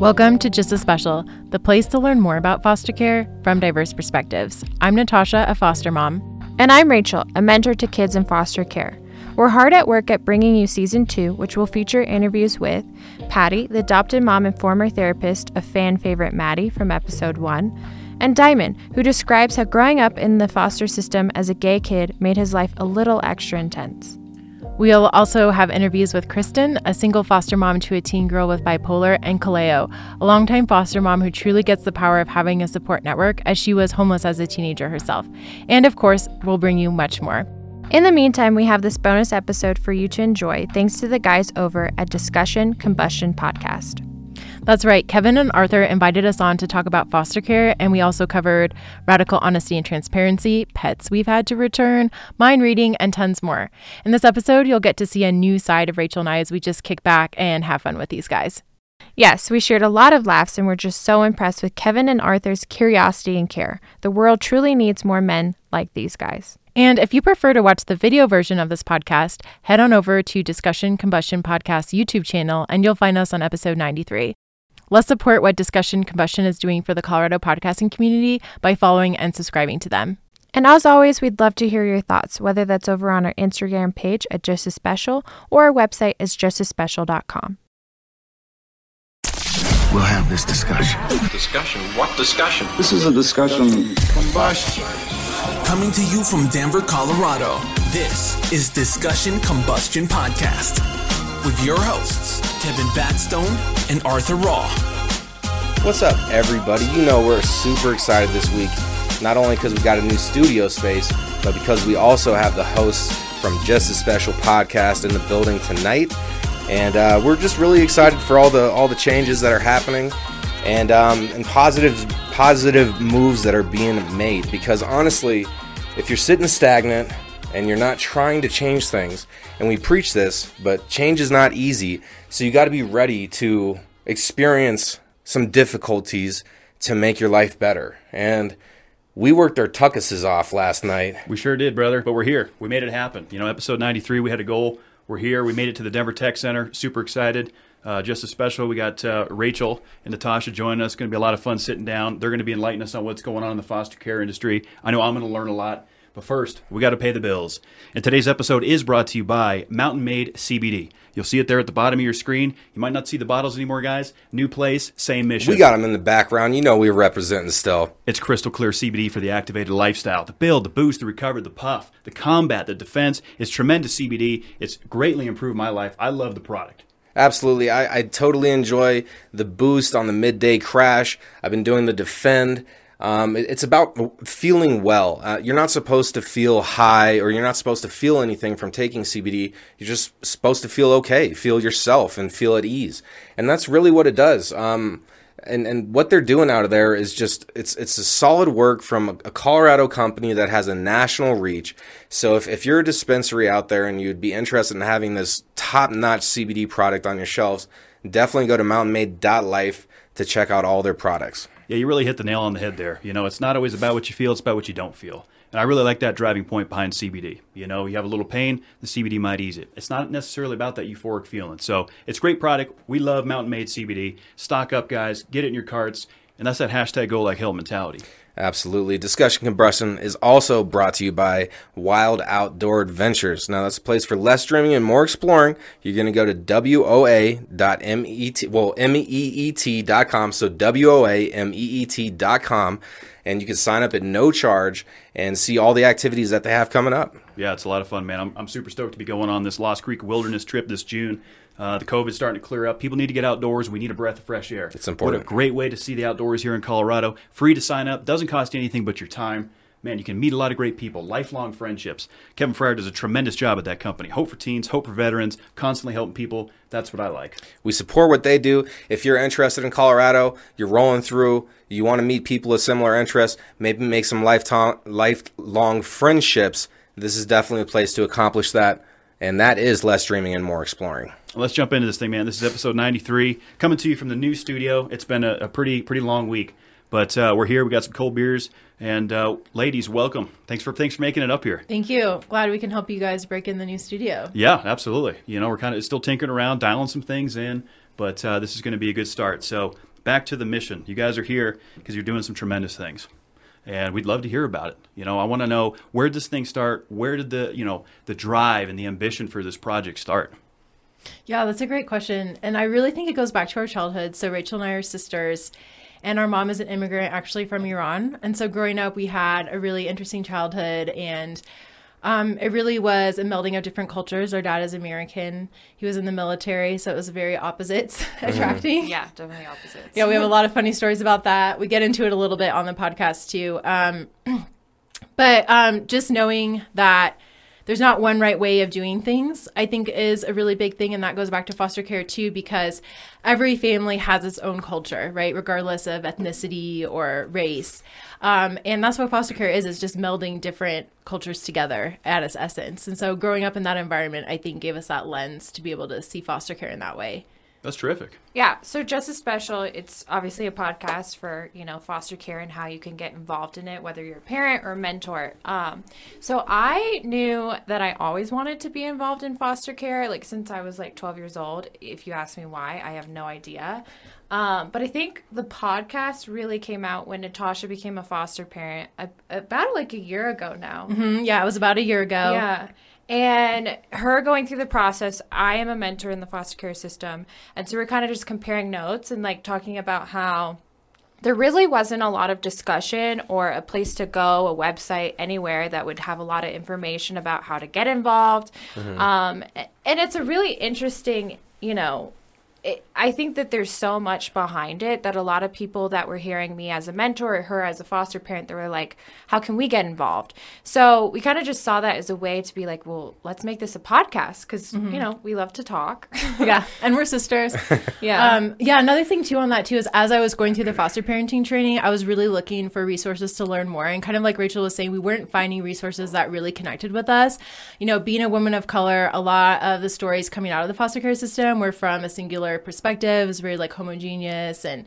Welcome to Just As Special, the place to learn more about foster care from diverse perspectives. I'm Natasha, a foster mom. And I'm Rachel, a mentor to kids in foster care. We're hard at work at bringing you season two, which will feature interviews with Patty, the adopted mom and former therapist of fan favorite Maddie from episode one, and Diamond, who describes how growing up in the foster system as a gay kid made his life a little extra intense. We'll also have interviews with Kristen, a single foster mom to a teen girl with bipolar, and Kaleo, a longtime foster mom who truly gets the power of having a support network as she was homeless as a teenager herself. And of course, we'll bring you much more. In the meantime, we have this bonus episode for you to enjoy thanks to the guys over at Discussion Combustion Podcast. That's right. Kevin and Arthur invited us on to talk about foster care, and we also covered radical honesty and transparency, pets we've had to return, mind reading, and tons more. In this episode, you'll get to see a new side of Rachel and I as we just kick back and have fun with these guys. Yes, we shared a lot of laughs and we're just so impressed with Kevin and Arthur's curiosity and care. The world truly needs more men like these guys. And if you prefer to watch the video version of this podcast, head on over to Discussion Combustion Podcast YouTube channel and you'll find us on episode 93. Let's support what Discussion Combustion is doing for the Colorado podcasting community by following and subscribing to them. And as always, we'd love to hear your thoughts, whether that's over on our Instagram page at Just As Special or our website is justasspecial.com. We'll have this discussion. Discussion? What discussion? This is a discussion. Combustion. Coming to you from Denver, Colorado, this is Discussion Combustion Podcast with your hosts, Kevin Batstone and Arthur Raw. What's up, everybody? You know, we're super excited this week, not only because we got a new studio space, but because we also have the hosts from Just As Special podcast in the building tonight. And uh, we're just really excited for all the all the changes that are happening and um, and positive positive moves that are being made. Because honestly, if you're sitting stagnant and you're not trying to change things, and we preach this, but change is not easy. So you got to be ready to experience some difficulties to make your life better. And we worked our tuckuses off last night. We sure did, brother. But we're here. We made it happen. You know, episode 93, we had a goal. We're here. We made it to the Denver Tech Center. Super excited. Uh, just as special, we got uh, Rachel and Natasha joining us. Going to be a lot of fun sitting down. They're going to be enlightening us on what's going on in the foster care industry. I know I'm going to learn a lot. But first, we got to pay the bills. And today's episode is brought to you by Mountain Made CBD. You'll see it there at the bottom of your screen. You might not see the bottles anymore, guys. New place, same mission. We got them in the background. You know we're representing still. It's crystal clear CBD for the activated lifestyle. The build, the boost, the recover, the puff, the combat, the defense. It's tremendous CBD. It's greatly improved my life. I love the product. Absolutely. I, I totally enjoy the boost on the midday crash. I've been doing the defend. Um, it, it's about feeling well. Uh, you're not supposed to feel high or you're not supposed to feel anything from taking CBD. You're just supposed to feel okay, feel yourself, and feel at ease. And that's really what it does. Um, and and what they're doing out of there is just it's it's a solid work from a, a Colorado company that has a national reach. So if, if you're a dispensary out there and you'd be interested in having this top notch CBD product on your shelves, definitely go to mountainmade.life to check out all their products. Yeah, you really hit the nail on the head there. You know, it's not always about what you feel, it's about what you don't feel. And I really like that driving point behind CBD. You know, you have a little pain, the CBD might ease it. It's not necessarily about that euphoric feeling. So it's great product. We love Mountain Made CBD. Stock up, guys. Get it in your carts. And that's that hashtag go like hell mentality. Absolutely. Discussion Combustion is also brought to you by Wild Outdoor Adventures. Now, that's a place for less dreaming and more exploring. You're going to go to WOA.MEET, well, M-E-E-T.com. So W-O-A-M-E-E-T.com. And you can sign up at no charge and see all the activities that they have coming up. Yeah, it's a lot of fun, man. I'm, I'm super stoked to be going on this Lost Creek Wilderness trip this June. Uh, the is starting to clear up. People need to get outdoors. We need a breath of fresh air. It's important. What a great way to see the outdoors here in Colorado. Free to sign up. Doesn't cost you anything but your time. Man, you can meet a lot of great people, lifelong friendships. Kevin Fryer does a tremendous job at that company. Hope for teens, hope for veterans, constantly helping people. That's what I like. We support what they do. If you're interested in Colorado, you're rolling through, you want to meet people with similar interests, maybe make some lifetime, lifelong friendships, this is definitely a place to accomplish that. And that is less dreaming and more exploring. Let's jump into this thing, man. This is episode 93, coming to you from the new studio. It's been a, a pretty pretty long week, but uh, we're here. We got some cold beers, and uh, ladies, welcome. Thanks for thanks for making it up here. Thank you. Glad we can help you guys break in the new studio. Yeah, absolutely. You know, we're kind of still tinkering around, dialing some things in, but uh, this is going to be a good start. So back to the mission. You guys are here because you're doing some tremendous things, and we'd love to hear about it. You know, I want to know where did this thing start? Where did the you know the drive and the ambition for this project start? Yeah, that's a great question. And I really think it goes back to our childhood. So Rachel and I are sisters, and our mom is an immigrant actually from Iran. And so growing up, we had a really interesting childhood and um, it really was a melding of different cultures. Our dad is American. He was in the military, so it was very opposites attracting. Yeah, definitely opposites. Yeah, we have a lot of funny stories about that. We get into it a little bit on the podcast too. Um, but um, just knowing that there's not one right way of doing things, I think is a really big thing. And that goes back to foster care too, because every family has its own culture, right? Regardless of ethnicity or race. Um, and that's what foster care is, is just melding different cultures together at its essence. And so growing up in that environment, I think gave us that lens to be able to see foster care in that way. That's terrific. Yeah, so Just as Special, it's obviously a podcast for, you know, foster care and how you can get involved in it, whether you're a parent or a mentor. Um, so I knew that I always wanted to be involved in foster care, like since I was like 12 years old. If you ask me why, I have no idea. Um, but I think the podcast really came out when Natasha became a foster parent a- about like a year ago now. Mm, yeah, it was about a year ago. Yeah. And her going through the process, I am a mentor in the foster care system. And so we're kind of just comparing notes and like talking about how there really wasn't a lot of discussion or a place to go, a website, anywhere that would have a lot of information about how to get involved. Um, and it's a really interesting, you know, it, I think that there's so much behind it that a lot of people that were hearing me as a mentor or her as a foster parent, they were like, how can we get involved? So we kind of just saw that as a way to be like, well, let's make this a podcast because, you know, we love to talk. yeah, and we're sisters. Yeah. Um, yeah, another thing too on that too is as I was going through the foster parenting training, I was really looking for resources to learn more. And kind of like Rachel was saying, we weren't finding resources that really connected with us. You know, being a woman of color, a lot of the stories coming out of the foster care system were from a singular perspective. It was very like homogeneous and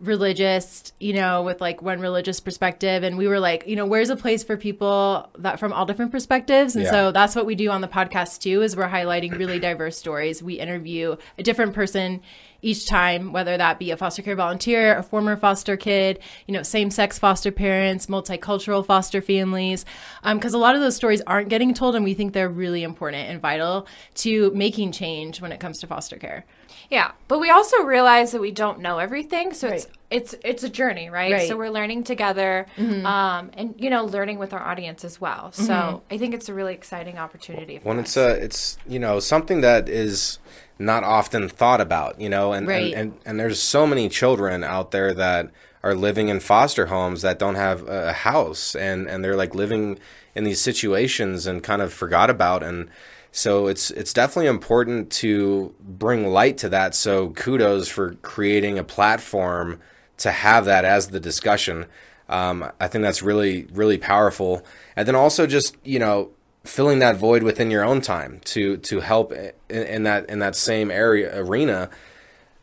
religious, you know, with like one religious perspective. And we were like, you know, where's a place for people that from all different perspectives? And Yeah. so that's what we do on the podcast too, is we're highlighting really diverse stories. We interview a different person each time, whether that be a foster care volunteer, a former foster kid, you know, same sex foster parents, multicultural foster families. Um, because a lot of those stories aren't getting told, and we think they're really important and vital to making change when it comes to foster care. Yeah, but we also realize that we don't know everything, so it's Right. it's it's a journey, right? Right. So we're learning together, mm-hmm. um, and you know, learning with our audience as well. So mm-hmm. I think it's a really exciting opportunity. For when us. it's a, it's you know something that is not often thought about you know and, Right. and, and and there's so many children out there that are living in foster homes that don't have a house and and they're like living in these situations and kind of forgot about and so it's it's definitely important to bring light to that. So kudos for creating a platform to have that as the discussion. Um, I think that's really, really powerful. And then also just you know filling that void within your own time to to help in, in that in that same area arena,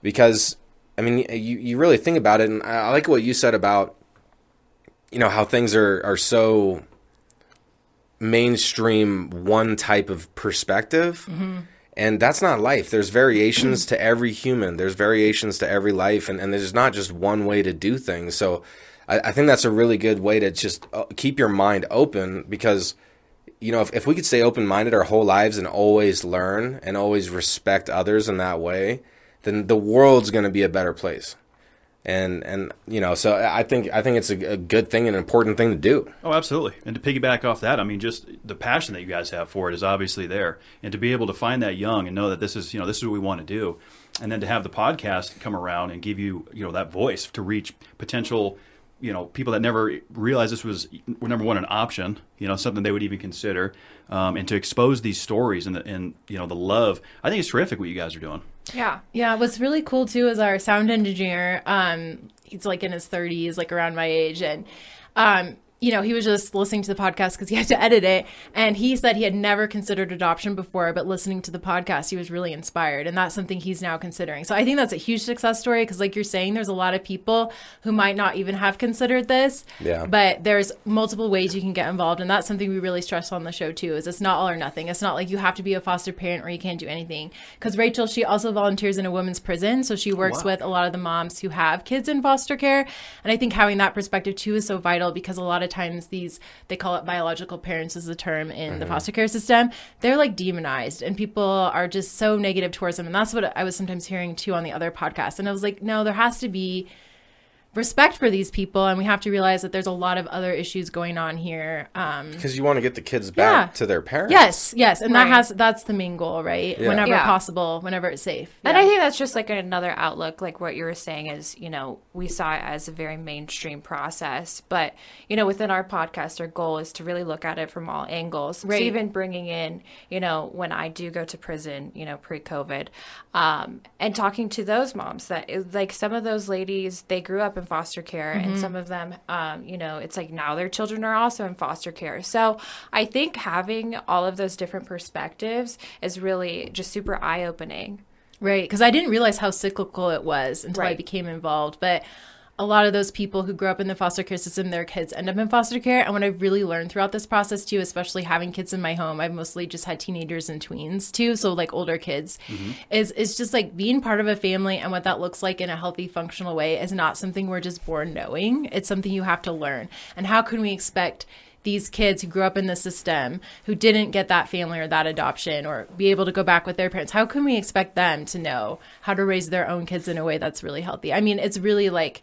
because I mean you you really think about it, and I I like what you said about you know how things are are so mainstream one type of perspective. And that's not life. There's variations to every human. There's variations to every life, and, and there's not just one way to do things. So, I, I think that's a really good way to just uh, keep your mind open because, you know, if, if we could stay open minded our whole lives and always learn and always respect others in that way, then the world's going to be a better place. And and you know, so I think I think it's a, a good thing and an important thing to do. Oh, absolutely. And to piggyback off that, I mean, just the passion that you guys have for it is obviously there, and to be able to find that young and know that this is, you know, this is what we want to do, and then to have the podcast come around and give you, you know, that voice to reach potential, you know, people that never realized this was number one an option, you know, something they would even consider, um, and to expose these stories and the, and you know the love. I think it's terrific what you guys are doing. Yeah, Yeah, what's really cool too is our sound engineer. Um, he's like in his thirties, like around my age, and um, you know, he was just listening to the podcast because he had to edit it. And he said he had never considered adoption before, but listening to the podcast, he was really inspired. And that's something he's now considering. So I think that's a huge success story because, like you're saying, there's a lot of people who might not even have considered this. Yeah. But there's multiple ways you can get involved. And that's something we really stress on the show, too, is it's not all or nothing. It's not like you have to be a foster parent or you can't do anything. Because Rachel, she also volunteers in a women's prison. So she works with a lot of the moms who have kids in foster care. And I think having that perspective, too, is so vital because a lot of times these they call it biological parents is the term in the mm-hmm. foster care system they're like demonized and people are just so negative towards them. And that's what i was sometimes hearing too on the other podcast. And i was like no there has to be respect for these people and we have to realize that there's a lot of other issues going on here um Because you want to get the kids back Yeah. to their parents. yes yes and that has that's the main goal right Yeah. whenever Yeah. possible whenever it's safe And I think that's just like another outlook, like what you were saying is, you know, we saw it as a very mainstream process. But, you know, within our podcast, our goal is to really look at it from all angles. So Right. even bringing in, you know, when I do go to prison, you know, pre COVID, um, and talking to those moms that, like, some of those ladies, they grew up in foster care, and some of them, um, you know, it's like now their children are also in foster care. So I think having all of those different perspectives is really just super eye opening. Right, because I didn't realize how cyclical it was until I became involved. But a lot of those people who grew up in the foster care system, their kids end up in foster care. And what I've really learned throughout this process too, especially having kids in my home, I've mostly just had teenagers and tweens too, so like older kids, mm-hmm. is is just like being part of a family and what that looks like in a healthy, functional way is not something we're just born knowing. It's something you have to learn. And how can we expect these kids who grew up in the system who didn't get that family or that adoption or be able to go back with their parents how can we expect them to know how to raise their own kids in a way that's really healthy i mean it's really like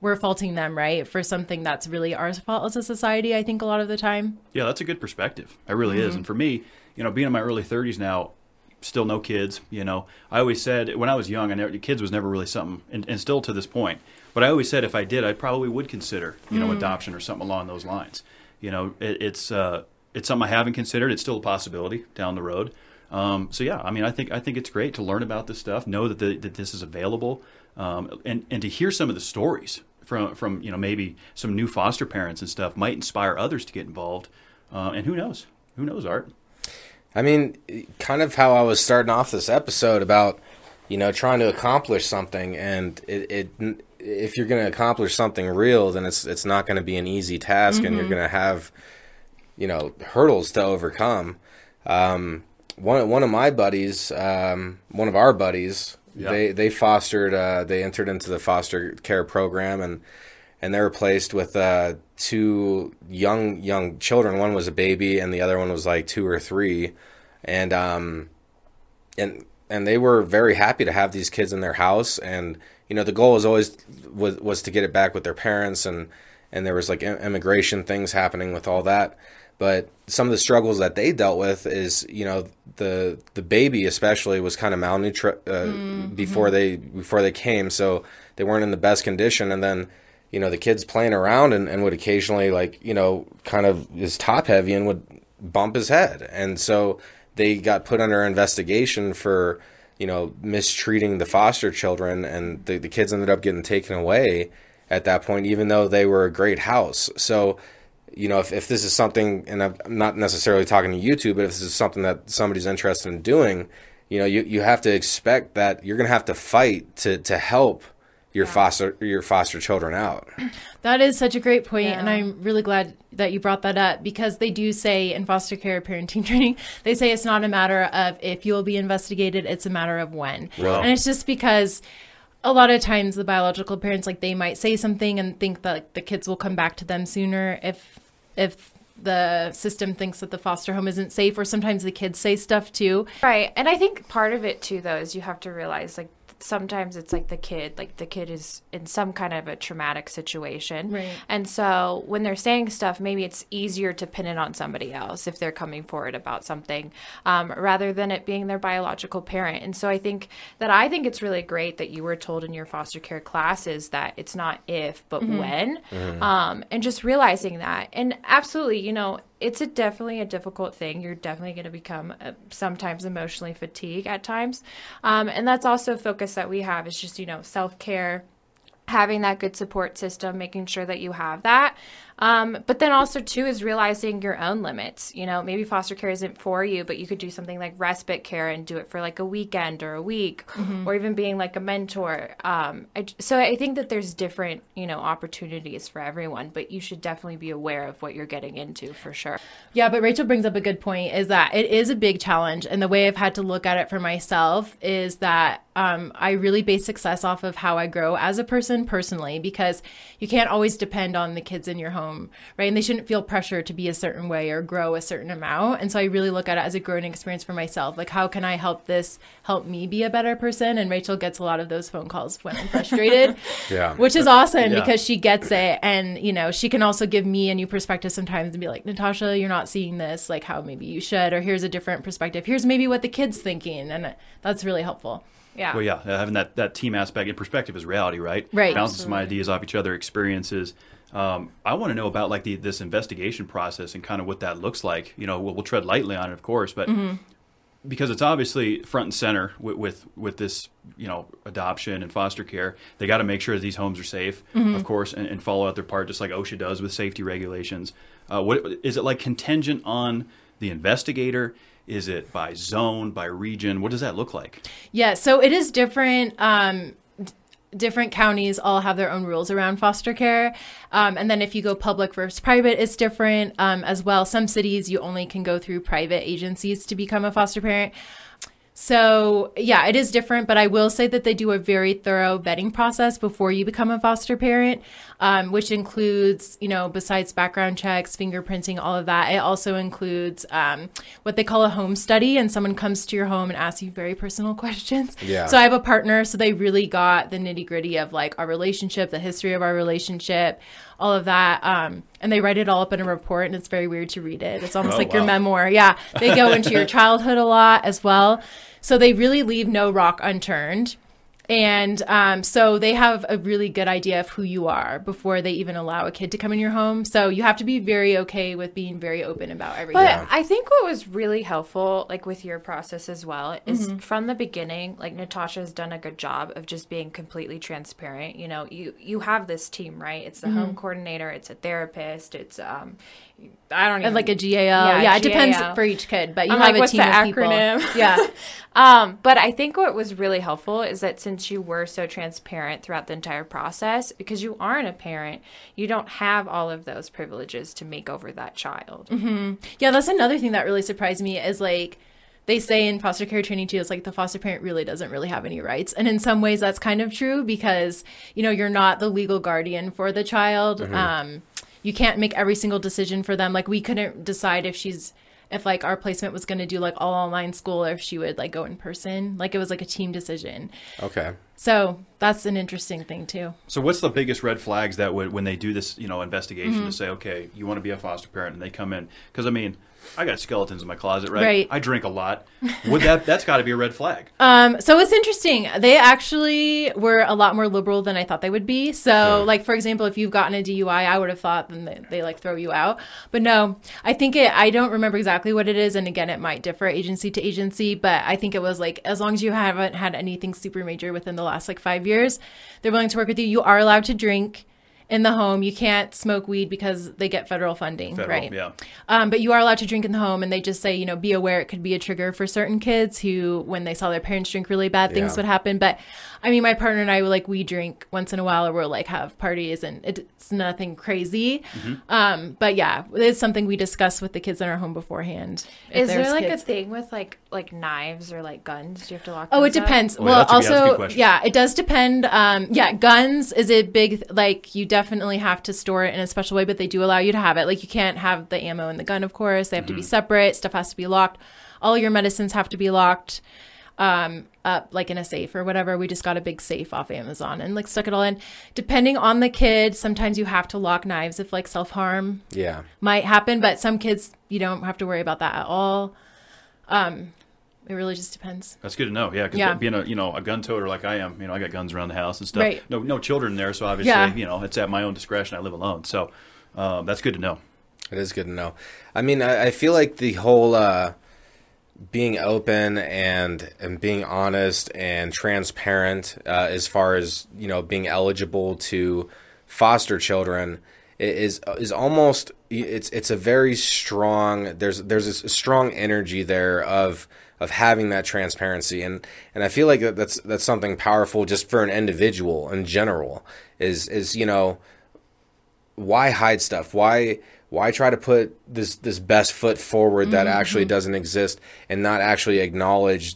we're faulting them right for something that's really our fault as a society i think a lot of the time Yeah, that's a good perspective. It really is. And for me, you know, being in my early 30s now, still no kids, you know, I always said when I was young, I never, kids was never really something, and, and still to this point. But I always said if I did, I probably would consider, you know, adoption or something along those lines. You know, it, it's uh, it's something I haven't considered. It's still a possibility down the road. Um, so yeah, I mean, I think I think it's great to learn about this stuff, know that the, that this is available, um, and and to hear some of the stories from from you know maybe some new foster parents and stuff might inspire others to get involved. Uh, and who knows? Who knows, Art? I mean, kind of how I was starting off this episode about, you know, trying to accomplish something, and it, it if you're going to accomplish something real, then it's it's not going to be an easy task, and you're going to have, you know, hurdles to overcome. Um, one one of my buddies, um, one of our buddies, They they fostered, uh, they entered into the foster care program, and and they were placed with uh, two young young children. One was a baby, and the other one was like two or three, and um, and and they were very happy to have these kids in their house. And you know, the goal was always was was to get it back with their parents, and and there was like immigration things happening with all that. But some of the struggles that they dealt with is, you know, the the baby especially was kind of malnutri uh, before they before they came, so they weren't in the best condition. And then, you know, the kids playing around and, and would occasionally like, you know, kind of is top heavy and would bump his head. And so they got put under investigation for, you know, mistreating the foster children, and the the kids ended up getting taken away at that point, even though they were a great house. So you know, if, if this is something, and I'm I'm not necessarily talking to YouTube, but if this is something that somebody's interested in doing, you know, you, you have to expect that you're going to have to fight to, to help your foster your foster children out. That is such a great point, and Yeah. I'm really glad that you brought that up because they do say in foster care parenting training, they say it's not a matter of if you'll be investigated, it's a matter of when. Wow. And it's just because a lot of times the biological parents like they might say something and think that like, the kids will come back to them sooner if if the system thinks that the foster home isn't safe or sometimes the kids say stuff too. Right. And I think part of it too though is you have to realize like sometimes it's like the kid like the kid is in some kind of a traumatic situation. Right. And so when they're saying stuff maybe it's easier to pin it on somebody else if they're coming forward about something um, rather than it being their biological parent. And so I think that I think it's really great that you were told in your foster care classes that it's not if but when um, and just realizing that and absolutely you know it's a definitely a difficult thing. You're definitely going to become uh, sometimes emotionally fatigued at times, um, and that's also a focus that we have is just you know self care, having that good support system, making sure that you have that. Um, but then also too is realizing your own limits. You know, maybe foster care isn't for you, but you could do something like respite care and do it for like a weekend or a week, or even being like a mentor. Um, I, so I think that there's different you know opportunities for everyone, but you should definitely be aware of what you're getting into for sure. Yeah, but Rachel brings up a good point is that it is a big challenge. And the way I've had to look at it for myself is that um, I really base success off of how I grow as a person personally, because you can't always depend on the kids in your home, right? And they shouldn't feel pressure to be a certain way or grow a certain amount. And so I really look at it as a growing experience for myself. Like, how can I help this help me be a better person? And Rachel gets a lot of those phone calls when I'm frustrated, Yeah. which is awesome Yeah. because she gets it. And, you know, she can also give me a new perspective sometimes and be like, Natasha, you're not seeing this like how maybe you should, or here's a different perspective. Here's maybe what the kid's thinking. And that's really helpful. Yeah. Well, yeah, having that, that team aspect in perspective is reality, right? Right. Bouncing some ideas off each other, experiences. Um, I want to know about like the this investigation process and kind of what that looks like. You know, we'll, we'll tread lightly on it, of course, but because it's obviously front and center with with, with this you know adoption and foster care, they got to make sure that these homes are safe, of course, and, and follow out their part, just like OSHA does with safety regulations. Uh, what is it like contingent on the investigator? Is it by zone, by region? What does that look like? Yeah, so it is different. Um, different counties all have their own rules around foster care. Um, and then if you go public versus private, it's different um, as well. Some cities, you only can go through private agencies to become a foster parent. So, yeah, it is different, but I will say that they do a very thorough vetting process before you become a foster parent, um, which includes, you know, besides background checks, fingerprinting, all of that, it also includes um, what they call a home study. And someone comes to your home and asks you very personal questions. Yeah. So, I have a partner, so they really got the nitty gritty of like our relationship, the history of our relationship, all of that. Um, and they write it all up in a report, and it's very weird to read it. It's almost Oh, like your memoir. Yeah. They go into your childhood a lot as well. So they really leave no rock unturned. And um, so they have a really good idea of who you are before they even allow a kid to come in your home. So you have to be very okay with being very open about everything. But I think what was really helpful, like with your process as well, is from the beginning, like Natasha's done a good job of just being completely transparent. You know, you you have this team, right? It's the home coordinator, it's a therapist, it's um, I don't even like a GAL. Yeah, it depends for each kid, but you I'm have like, a what's team the of people. acronym? Yeah. Um, but I think what was really helpful is that since you were so transparent throughout the entire process, because you aren't a parent, you don't have all of those privileges to make over that child. Yeah, that's another thing that really surprised me is like they say in foster care training too, it's like the foster parent really doesn't really have any rights. And in some ways that's kind of true because, you know, you're not the legal guardian for the child. Um, you can't make every single decision for them. Like we couldn't decide if she's if like our placement was going to do like all online school or if she would like go in person. Like it was like a team decision. Okay. So that's an interesting thing too. So what's the biggest red flags that would when they do this, you know, investigation Mm-hmm. to say, okay, you want to be a foster parent, and they come in because I mean, I got skeletons in my closet, right? Right. I drink a lot. Would that that's got to be a red flag? Um, so it's interesting. They actually were a lot more liberal than I thought they would be. So, like for example, if you've gotten a DUI, I would have thought then they, they like throw you out. But no, I think it. I don't remember exactly what it is, and again, it might differ agency to agency. But I think it was like as long as you haven't had anything super major within the last like five years, they're willing to work with you. You are allowed to drink. In the home, you can't smoke weed because they get federal funding, Federal, right? yeah. Um, but you are allowed to drink in the home, and they just say, you know, be aware it could be a trigger for certain kids who, when they saw their parents drink really bad, things Yeah. would happen. But I mean, my partner and I, like, we drink once in a while, or we'll like have parties, and it's nothing crazy. Mm-hmm. Um, but yeah, it's something we discuss with the kids in our home beforehand. Is there like kids. a thing with like like knives or like guns? Do you have to lock? Them? Oh, it those up? depends. Oh, yeah, well, that's a- yeah, that's a good also, yeah, it does depend. Um, yeah, guns is a big like you definitely have to store it in a special way, but they do allow you to have it. Like you can't have the ammo and the gun, of course. They have to be separate. Stuff has to be locked. All your medicines have to be locked um up like in a safe or whatever we just got a big safe off amazon and like stuck it all in depending on the kid sometimes you have to lock knives if like self-harm Yeah. might happen but some kids you don't have to worry about that at all um it really just depends That's good to know. Yeah, because Yeah. being a you know a gun toter like I am, you know, I got guns around the house and stuff. Right. No, no children there, so obviously, Yeah. you know, it's at my own discretion. I live alone, so um, that's good to know. It is good to know. I mean, I, I feel like the whole uh, being open and and being honest and transparent uh, as far as you know being eligible to foster children is is almost it's it's a very strong there's there's a strong energy there of of having that transparency. And and I feel like that that's that's something powerful just for an individual in general is is you know why hide stuff? Why why try to put this this best foot forward that mm-hmm, actually mm-hmm. doesn't exist and not actually acknowledge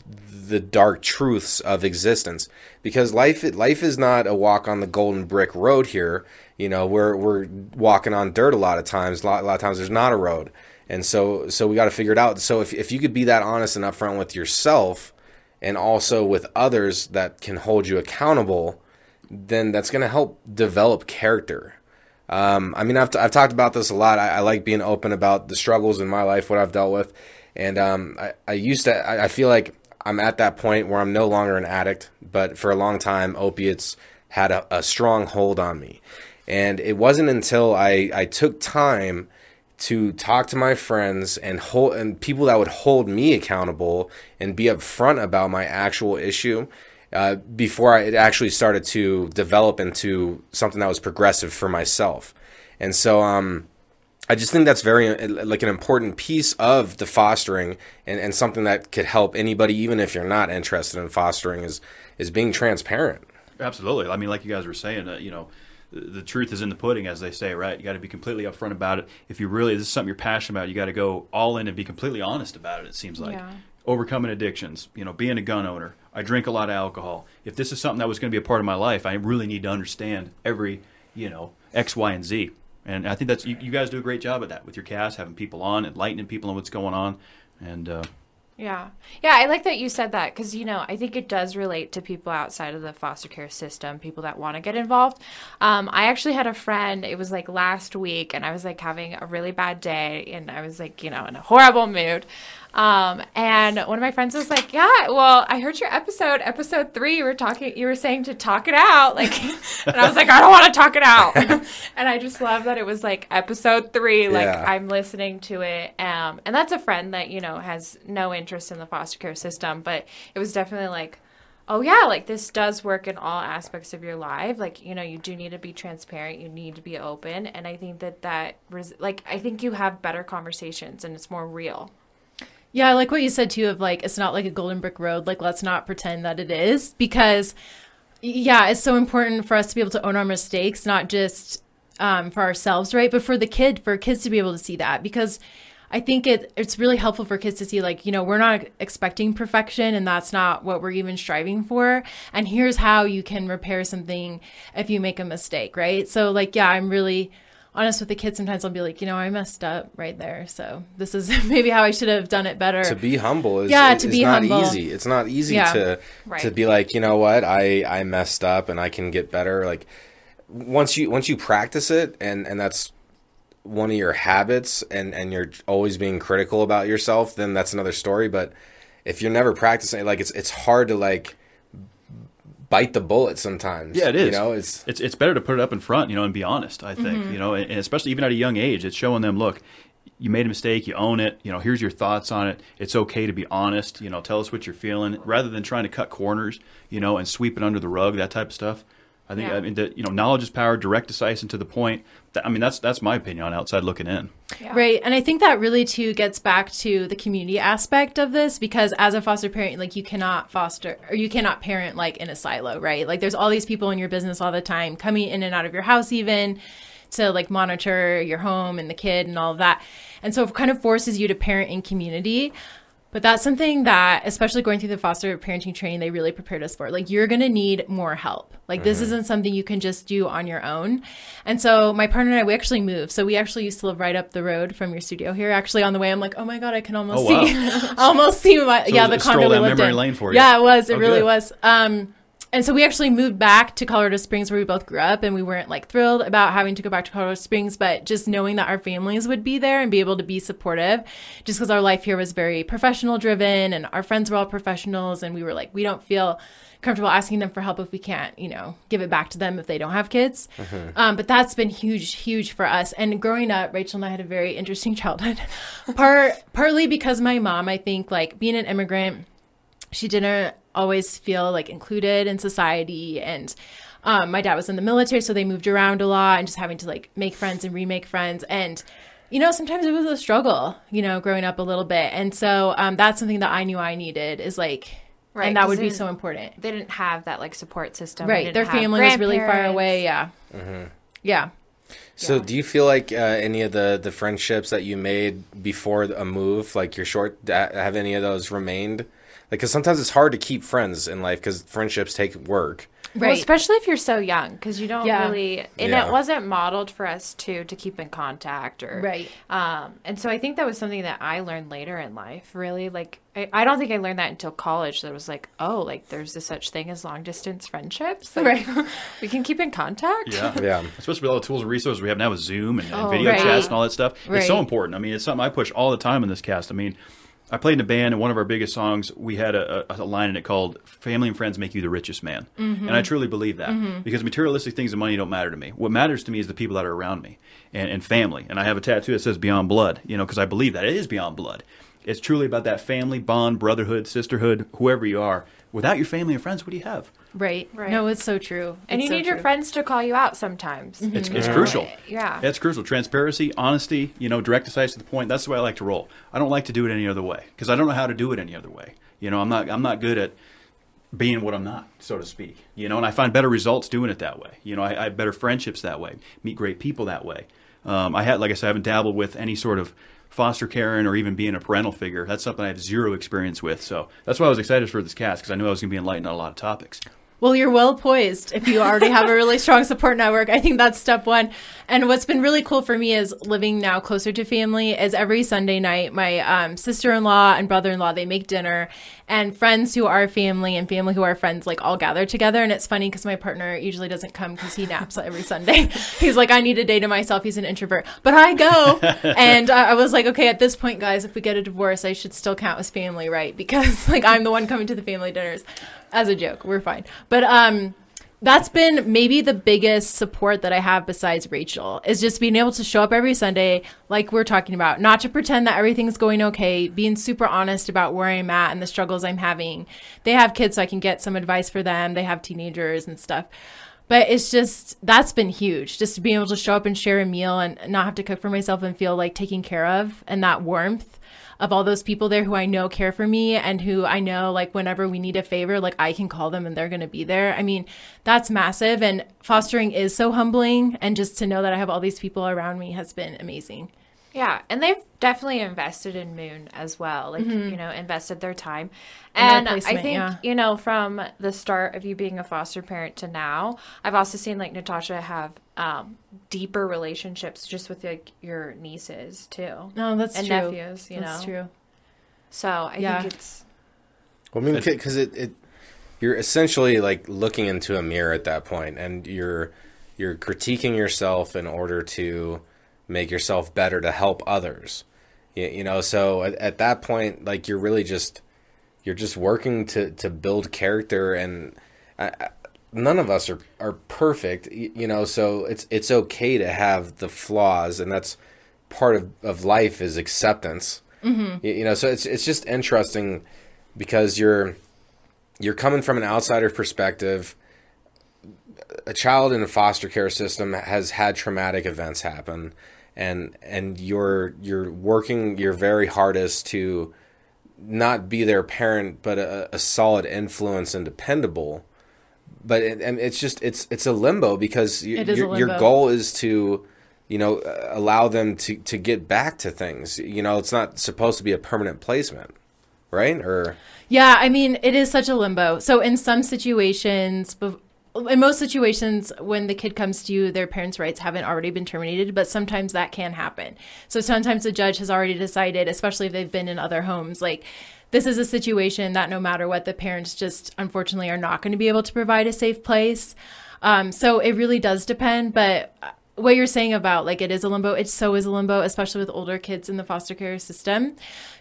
the dark truths of existence? Because life life is not a walk on the golden brick road here. You know we're we're walking on dirt a lot of times. A lot, a lot of times there's not a road. And so so we got to figure it out. So if, if you could be that honest and upfront with yourself and also with others that can hold you accountable then that's going to help develop character um, I mean, I've, t- I've talked about this a lot. I, I like being open about the struggles in my life, what I've dealt with. And um, I, I used to, I, I feel like I'm at that point where I'm no longer an addict, but for a long time, opiates had a, a strong hold on me. And it wasn't until I, I took time to talk to my friends and hold and people that would hold me accountable and be upfront about my actual issue uh, before I, it actually started to develop into something that was progressive for myself. And so, um, I just think that's very uh, like an important piece of the fostering and, and something that could help anybody, even if you're not interested in fostering, is is being transparent. Absolutely. I mean, like you guys were saying, uh, you know, the, the truth is in the pudding, as they say, right? You got to be completely upfront about it. If you really, this is something you're passionate about, you got to go all in and be completely honest about it. It seems like Yeah. overcoming addictions, you know, being a gun owner. I drink a lot of alcohol. If this is something that was going to be a part of my life, I really need to understand every, you know, X, Y, and Z. And I think that's you, you guys do a great job at that with your cast, having people on, enlightening people on what's going on, and uh, Yeah. Yeah, I like that you said that because, you know, I think it does relate to people outside of the foster care system, people that want to get involved. Um, I actually had a friend, it was like last week, and I was like having a really bad day and I was like, you know, in a horrible mood. Um, and one of my friends was like, Yeah, well, I heard your episode, episode three, you were talking, you were saying to talk it out. Like, and I was like, I don't want to talk it out. and I just love that it was like episode three, like, Yeah. I'm listening to it. Um, and that's a friend that, you know, has no interest in the foster care system, but it was definitely like, oh yeah, like this does work in all aspects of your life. Like, you know, you do need to be transparent, you need to be open. And I think that that, res- like, I think you have better conversations and it's more real. Yeah, I like what you said too of like it's not like a golden brick road. Like let's not pretend that it is because yeah, it's so important for us to be able to own our mistakes, not just um, for ourselves, right? But for the kid, for kids to be able to see that because I think it it's really helpful for kids to see like, you know, we're not expecting perfection and that's not what we're even striving for. And here's how you can repair something if you make a mistake, right? So like, yeah, I'm really honest with the kids. Sometimes I'll be like, you know, I messed up right there. So this is maybe how I should have done it better. To be humble is, Yeah, is to be not humble. easy. It's not easy Yeah. to Right. to be like, you know what, I I messed up and I can get better. Like once you once you practice it and and that's one of your habits and and you're always being critical about yourself, then that's another story. But if you're never practicing, like it's it's hard to like bite the bullet sometimes. Yeah, it is. You know, it's it's it's better to put it up in front, you know, and be honest. I think, mm-hmm. you know, and, and especially even at a young age, it's showing them, look, you made a mistake, you own it. You know, here's your thoughts on it. It's okay to be honest. You know, tell us what you're feeling, rather than trying to cut corners, you know, and sweep it under the rug, that type of stuff. I think, Yeah. I mean, that you know, knowledge is power, direct, decisive, and to the point. That, I mean, that's that's my opinion on outside looking in. Right. And I think that really too gets back to the community aspect of this because as a foster parent, like you cannot foster or you cannot parent like in a silo, right? Like there's all these people in your business all the time coming in and out of your house even to like monitor your home and the kid and all of that. And so it kind of forces you to parent in community. But that's something that, especially going through the foster parenting training, they really prepared us for. Like, you're going to need more help. Like, this isn't something you can just do on your own. And so, my partner and I, we actually moved. So, we actually used to live right up the road from your studio here. Actually, on the way, I'm like, oh my God, I can almost Oh, wow. see, almost see my, yeah, it the condo we lived memory in. lane for you. Yeah, it was. It Oh, really good. was. Um, and so we actually moved back to Colorado Springs where we both grew up and we weren't like thrilled about having to go back to Colorado Springs, but just knowing that our families would be there and be able to be supportive just because our life here was very professional driven and our friends were all professionals and we were like, we don't feel comfortable asking them for help if we can't, you know, give it back to them if they don't have kids. Um, but that's been huge, huge for us. And growing up, Rachel and I had a very interesting childhood. Part partly because my mom, I think, like being an immigrant, she didn't always feel like included in society and um, my dad was in the military so they moved around a lot and just having to like make friends and remake friends and you know sometimes it was a struggle you know growing up a little bit and so um, that's something that i knew i needed is like Right, and that would be so important. They didn't have that like support system. Right their family was really far away yeah. Yeah. So, do you feel like uh, any of the the friendships that you made before a move, like your short, have any of those remained? Like, because sometimes it's hard to keep friends in life because friendships take work. Well, right especially if you're so young, because you don't Yeah. really, and Yeah. it wasn't modeled for us to to keep in contact or Right. Um, and so I think that was something that I learned later in life. Really, like I, I don't think I learned that until college. That was like, oh, like there's this such thing as long distance friendships. Like, Right. we can keep in contact. Yeah. Yeah. Especially with all the tools and resources we have now with Zoom and, and Oh, video right. chats and all that stuff. It's so important. I mean, it's something I push all the time in this cast. I mean, I played in a band, and one of our biggest songs, we had a, a, a line in it called "Family and friends make you the richest man," Mm-hmm. and I truly believe that because materialistic things and money don't matter to me. What matters to me is the people that are around me and, and family. And I have a tattoo that says "Beyond Blood," you know, because I believe that it is beyond blood. It's truly about that family bond, brotherhood, sisterhood, whoever you are. Without your family and friends, what do you have? Right Right. no it's so true And It's you so need your true. friends to call you out sometimes. It's, it's crucial. Yeah. It's crucial. Transparency, honesty, you know, direct, decisive to the point. That's the way I like to roll. I don't like to do it any other way because I don't know how to do it any other way. You know, I'm not I'm not good at being what I'm not, so to speak. You know, and I find better results doing it that way. You know, I, I have better friendships that way, meet great people that way. Um, I had, like I said, I haven't dabbled with any sort of foster caring or even being a parental figure. That's something I have zero experience with. So that's why I was excited for this cast because I knew I was going to be enlightened on a lot of topics. Well, you're well poised if you already have a really strong support network. I think that's step one. And what's been really cool for me is living now closer to family. Is every Sunday night, my um, sister-in-law and brother-in-law they make dinner, and friends who are family and family who are friends like all gather together. And it's funny because my partner usually doesn't come because he naps every Sunday. He's like, I need a day to myself. He's an introvert, but I go. and uh, I was like, okay, at this point, guys, if we get a divorce, I should still count as family, right? Because like I'm the one coming to the family dinners as a joke. We're fine. But um that's been maybe the biggest support that I have besides Rachel is just being able to show up every Sunday, like we're talking about, not to pretend that everything's going okay, being super honest about where I'm at and the struggles I'm having. They have kids, so I can get some advice for them. They have teenagers and stuff. But it's just, that's been huge, just to be able to show up and share a meal and not have to cook for myself and feel like taken care of and that warmth of all those people there who I know care for me and who I know like whenever we need a favor, like I can call them and they're going to be there. I mean, that's massive. And fostering is so humbling. And just to know that I have all these people around me has been amazing. Yeah, and they've definitely invested in Moon as well. Like you know, invested their time, And their and I think yeah. you know from the start of you being a foster parent to now, I've also seen like Natasha have um, deeper relationships just with like your nieces too. No, that's and true. nephews, you that's know. true. So I Yeah. think it's Well, I mean, because it, it, you're essentially like looking into a mirror at that point, and you're you're critiquing yourself in order to make yourself better to help others. You, you know, so at, at that point, like you're really just you're just working to to build character, and I, I, none of us are are perfect. y- You know, so it's it's okay to have the flaws, and that's part of, of life is acceptance. Mm-hmm. You, you know, so it's it's just interesting because you're you're coming from an outsider perspective. A child in a foster care system has had traumatic events happen, and and you're you're working your very hardest to not be their parent, but a, a solid influence and dependable. But it, and it's just it's it's a limbo because you, It is a your your goal is to you know uh, allow them to to get back to things. You know, it's not supposed to be a permanent placement, right? Or Yeah, I mean, it is such a limbo. So in some situations, in most situations, when the kid comes to you, their parents' rights haven't already been terminated, but sometimes that can happen. So sometimes the judge has already decided, especially if they've been in other homes, like this is a situation that no matter what, the parents just unfortunately are not going to be able to provide a safe place. Um, so it really does depend, but what you're saying about like it is a limbo, it so is a limbo, especially with older kids in the foster care system,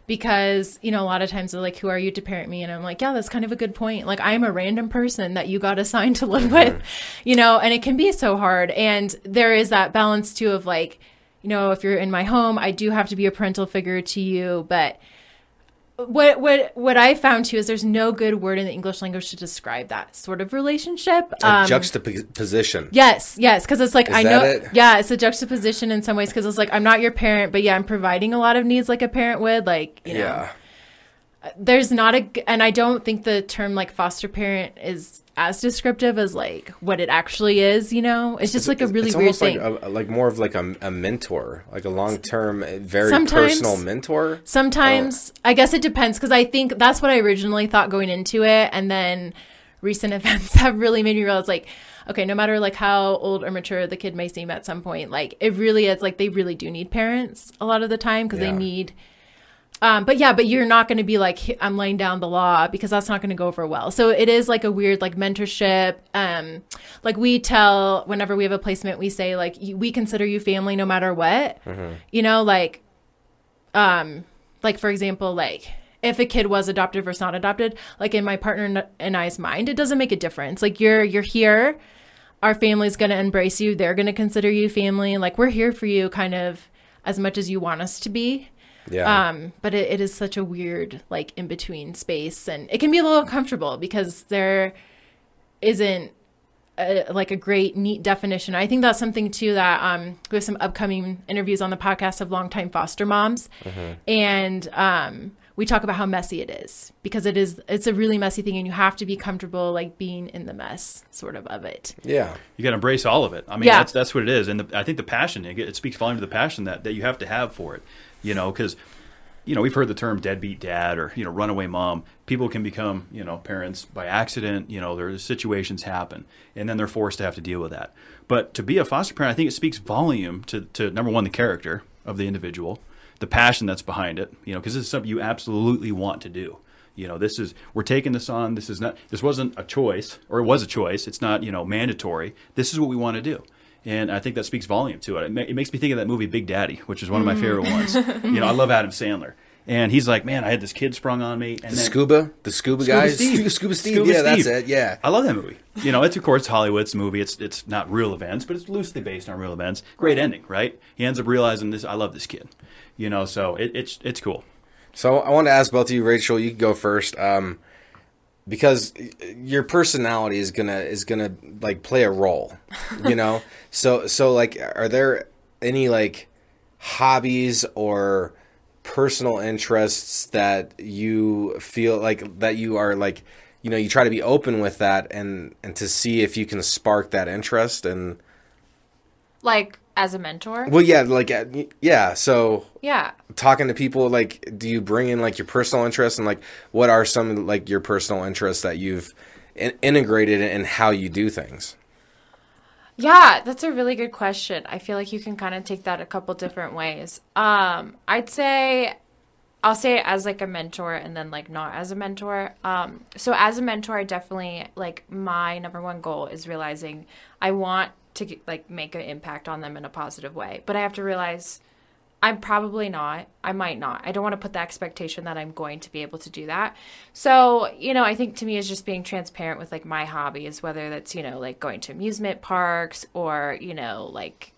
because you know a lot of times they're like, "Who are you to parent me?" And I'm like, "Yeah, that's kind of a good point. Like I'm a random person that you got assigned to live with, you know." And it can be so hard, and there is that balance too of like, you know, if you're in my home, I do have to be a parental figure to you, but what what what I found too is there's no good word in the English language to describe that sort of relationship. A Um, juxtaposition. Yes, yes, because it's like Is I know. it? Yeah, it's a juxtaposition in some ways because it's like I'm not your parent, but yeah, I'm providing a lot of needs like a parent would. Like, you know, Yeah. There's not a and I don't think the term like foster parent is as descriptive as like what it actually is. You know, it's just like a really it's weird almost thing. Like, a, like more of like a, a mentor, like a long term, eh, very Sometimes- personal mentor. Sometimes oh. I guess it depends because I think that's what I originally thought going into it, and then recent events have really made me realize like, okay, no matter like how old or mature the kid may seem at some point, like it really is like they really do need parents a lot of the time because Yeah. they need. Um, but yeah, but you're not going to be like I'm laying down the law because that's not going to go over well. So it is like a weird like mentorship. Um, like we tell whenever we have a placement, we say like we consider you family no matter what. You know, like um like for example like if a kid was adopted versus not adopted like in my partner and- and i's mind it doesn't make a difference like you're you're here our family's going to embrace you they're going to consider you family like we're here for you kind of as much as you want us to be Yeah. um but it, it is such a weird like in between space and it can be a little uncomfortable because there isn't a, like a great neat definition. I think that's something too that um, we have some upcoming interviews on the podcast of longtime foster moms, and um, we talk about how messy it is because it is it's a really messy thing, and you have to be comfortable like being in the mess sort of of it. yeah. You got to embrace all of it. I mean, Yeah. that's that's what it is, and the, I think the passion it, it speaks volume to the passion that, that you have to have for it. You know, because you know we've heard the term deadbeat dad or you know runaway mom. People can become you know parents by accident. You know, there's situations happen, and then they're forced to have to deal with that. But to be a foster parent, I think it speaks volume to to number one the character of the individual, the passion that's behind it. You know, because this is something you absolutely want to do you know this is we're taking this on this is not this wasn't a choice or it was a choice it's not you know mandatory this is what we want to do and i think that speaks volume to it it, ma- it makes me think of that movie big daddy which is one of my favorite ones you know i love adam sandler and he's like man i had this kid sprung on me and The then, scuba, the scuba, Scuba guys, Steve. Scuba Steve. Scuba yeah, that's it. Yeah. I love that movie. You know, it's of course Hollywood's movie. It's it's not real events, but it's loosely based on real events. Great ending, right? He ends up realizing this. I love this kid. You know, so it, it's it's cool. So I want to ask both of you, Rachel. You can go first, um, because your personality is gonna is gonna like play a role, you know. so so like, are there any like hobbies or personal interests that you feel like that you are like, you know, you try to be open with that and and to see if you can spark that interest and Like as a mentor. well, yeah, like uh, yeah. So Yeah. talking to people like do you bring in like your personal interests and like what are some like your personal interests that you've in- integrated in how you do things Yeah, that's a really good question. I feel like you can kind of take that a couple different ways. Um, I'd say I'll say it as like a mentor and then like not as a mentor. Um, so as a mentor, I definitely like my number one goal is realizing I want to like make an impact on them in a positive way, but I have to realize I'm probably not. I might not. I don't want to put the expectation that I'm going to be able to do that. So, you know, I think to me is just being transparent with like my hobbies, whether that's, you know, like going to amusement parks or, you know, like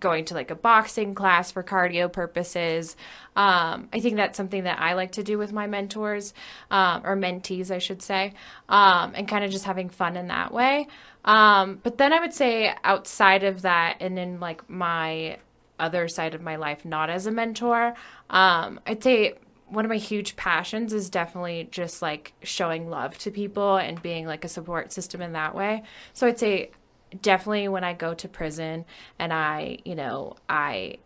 going to like a boxing class for cardio purposes. Um, I think that's something that I like to do with my mentors um, or mentees, I should say, um, and kind of just having fun in that way. Um, but then I would say outside of that, and in like my other side of my life, not as a mentor, um, I'd say one of my huge passions is definitely just like showing love to people and being like a support system in that way. So I'd say definitely when I go to prison and I, you know, I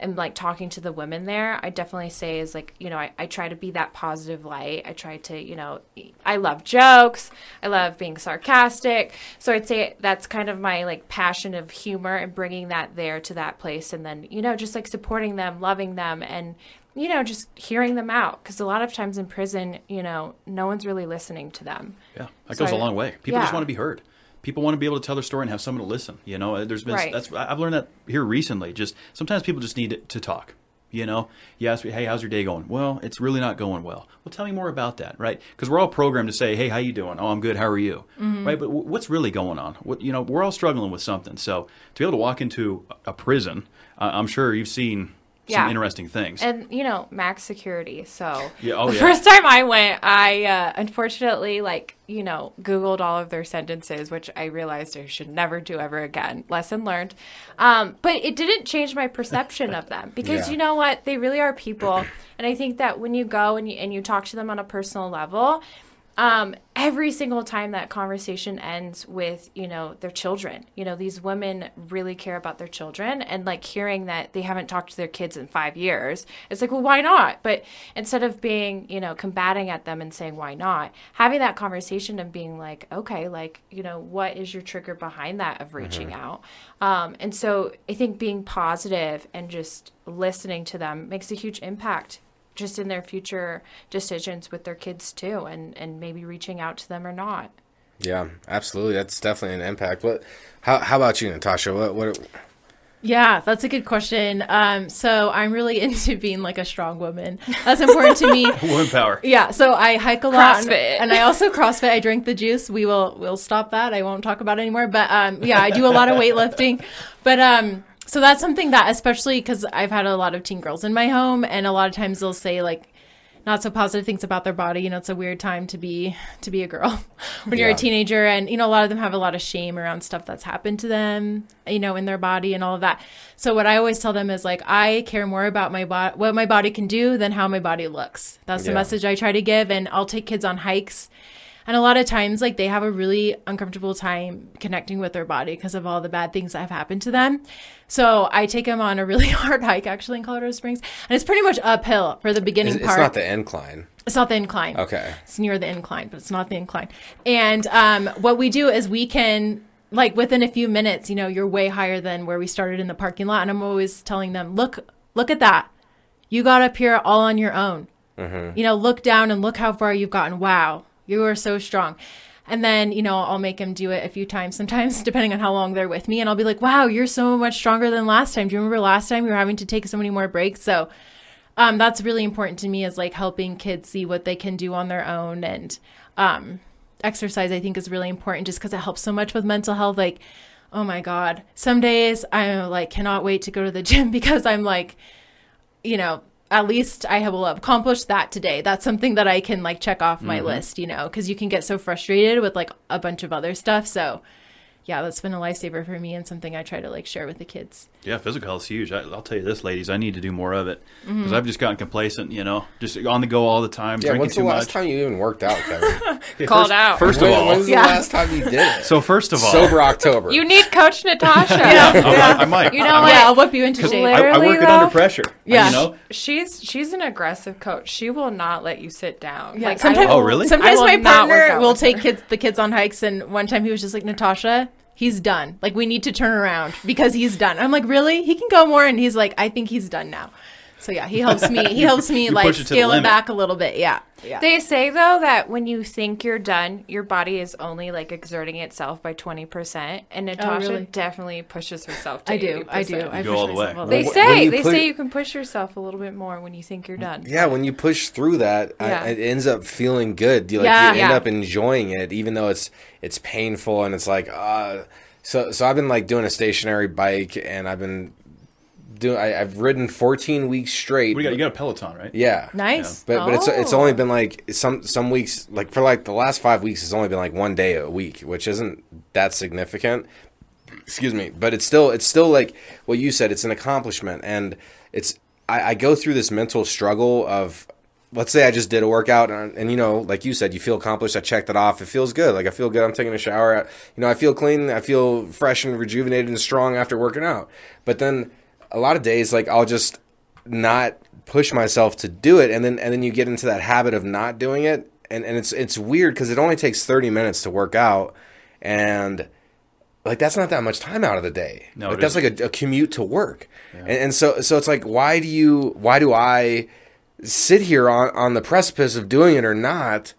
am like talking to the women there, I definitely say is like, you know, I, I try to be that positive light. I try to, you know, I love jokes. I love being sarcastic. So I'd say that's kind of my like passion of humor and bringing that there to that place. And then, you know, just like supporting them, loving them and, you know, just hearing them out. Cause a lot of times in prison, you know, no one's really listening to them. Yeah, that So goes a I- long way. People just want to be heard. People want to be able to tell their story and have someone to listen. You know, there's been Right. that's I've learned that here recently. Just sometimes people just need to talk. You know, you ask me, hey, how's your day going? Well, it's really not going well. Well, tell me more about that, right? Because we're all programmed to say, hey, how you doing? Oh, I'm good. How are you? Right? But w- what's really going on? What you know, we're all struggling with something. So to be able to walk into a- a prison, uh, I'm sure you've seen Yeah. interesting things. And you know, max security. So Yeah, oh, the yeah. first time I went, I uh, unfortunately like you know Googled all of their sentences, which I realized I should never do ever again. Lesson learned. Um, but it didn't change my perception of them because Yeah. you know what? They really are people, and I think that when you go and you and you talk to them on a personal level. Um, every single time that conversation ends with, you know, their children, you know, these women really care about their children and like hearing that they haven't talked to their kids in five years, it's like, well, why not? But instead of being, you know, combating at them and saying, why not, having that conversation and being like, okay, like, you know, what is your trigger behind that of reaching out? Um, and so I think being positive and just listening to them makes a huge impact just in their future decisions with their kids too and and maybe reaching out to them or not Yeah, absolutely. That's definitely an impact. What? How, how about you, Natasha? What? What? Yeah, that's a good question. Um, so I'm really into being like a strong woman. That's important to me. Woman power. Yeah, so I hike a lot, and- CrossFit. and I also CrossFit. I drink the juice. We will we'll stop that. I won't talk about it anymore. But um, yeah, I do a lot of weightlifting. But um, so that's something that, especially because I've had a lot of teen girls in my home, and a lot of times they'll say like not so positive things about their body. You know, it's a weird time to be to be a girl when you're Yeah. a teenager, and you know a lot of them have a lot of shame around stuff that's happened to them. You know, in their body and all of that. So what I always tell them is like I care more about my body, what my body can do, than how my body looks. That's the message I try to give, and I'll take kids on hikes. And a lot of times, like they have a really uncomfortable time connecting with their body because of all the bad things that have happened to them. So I take them on a really hard hike actually in Colorado Springs, and it's pretty much uphill for the beginning It's, it's not the incline. It's not the incline. Okay. It's near the incline, but it's not the incline. And um, what we do is we can, like, within a few minutes, you know, you're way higher than where we started in the parking lot. And I'm always telling them, look, look at that. You got up here all on your own. You know, look down and look how far you've gotten. Wow, you are so strong. And then, you know, I'll make them do it a few times, sometimes depending on how long they're with me. And I'll be like, wow, you're so much stronger than last time. Do you remember last time you were having to take so many more breaks? So, um, that's really important to me is like helping kids see what they can do on their own and um, exercise i think is really important just because it helps so much with mental health like oh my god some days i like cannot wait to go to the gym because i'm like you know at least i will have accomplished that today. That's something that i can like check off my mm-hmm. list you know because you can get so frustrated with like a bunch of other stuff. So yeah that's been a lifesaver for me and something i try to like share with the kids Yeah, physical health is huge. I, I'll tell you this, ladies, I need to do more of it because Mm-hmm. I've just gotten complacent. You know, just on the go all the time, Yeah. drinking When's the too last much. time you even worked out, Kevin? Okay, Called first, out. First of all, when's Yeah. the last time you did it? so first of all, sober October. you need coach natasha I, I might. You know I what? yeah i'll whip you into shape I, I Literally, work it under pressure. Yeah. You know, she's she's an aggressive coach she will not let you sit down Yeah, like sometimes, Oh, really? Sometimes my not partner will take kids, the kids on hikes, and one time he was just like, Natasha, he's done. Like we need to turn around because he's done. I'm like, really? He can go more, and he's like, I think he's done now. So yeah, he helps me. He helps me like push it to the scale it back a little bit. Yeah, yeah. They say though that when you think you're done, your body is only like exerting itself by twenty percent, and Natasha Oh, really? definitely pushes herself. To I do. I do. 80%. I go push all the way. myself They little. Say they put- say you can push yourself a little bit more when you think you're done. Yeah, when you push through that, I- it ends up feeling good. You like Yeah. you end Yeah. up enjoying it, even though it's it's painful and it's like uh so so I've been like doing a stationary bike and I've been doing I, I've ridden 14 weeks straight. What do you got? You got a Peloton, right? yeah, Nice. but but it's it's Oh. only been like some some weeks like for like the last five weeks it's only been like one day a week, which isn't that significant. Excuse me, but it's still it's still like what you said. It's an accomplishment, and it's I, I go through this mental struggle of let's say I just did a workout and, and you know like you said you feel accomplished. I checked it off. It feels good. Like I feel good. I'm taking a shower. I, you know I feel clean. I feel fresh and rejuvenated and strong after working out. But then a lot of days like I'll just not push myself to do it and then and then you get into that habit of not doing it and and it's it's weird because it only takes 30 minutes to work out and like that's not that much time out of the day. No, like that's like a, a commute to work. And, and so so it's like why do you why do i sit here on on the precipice of doing it or not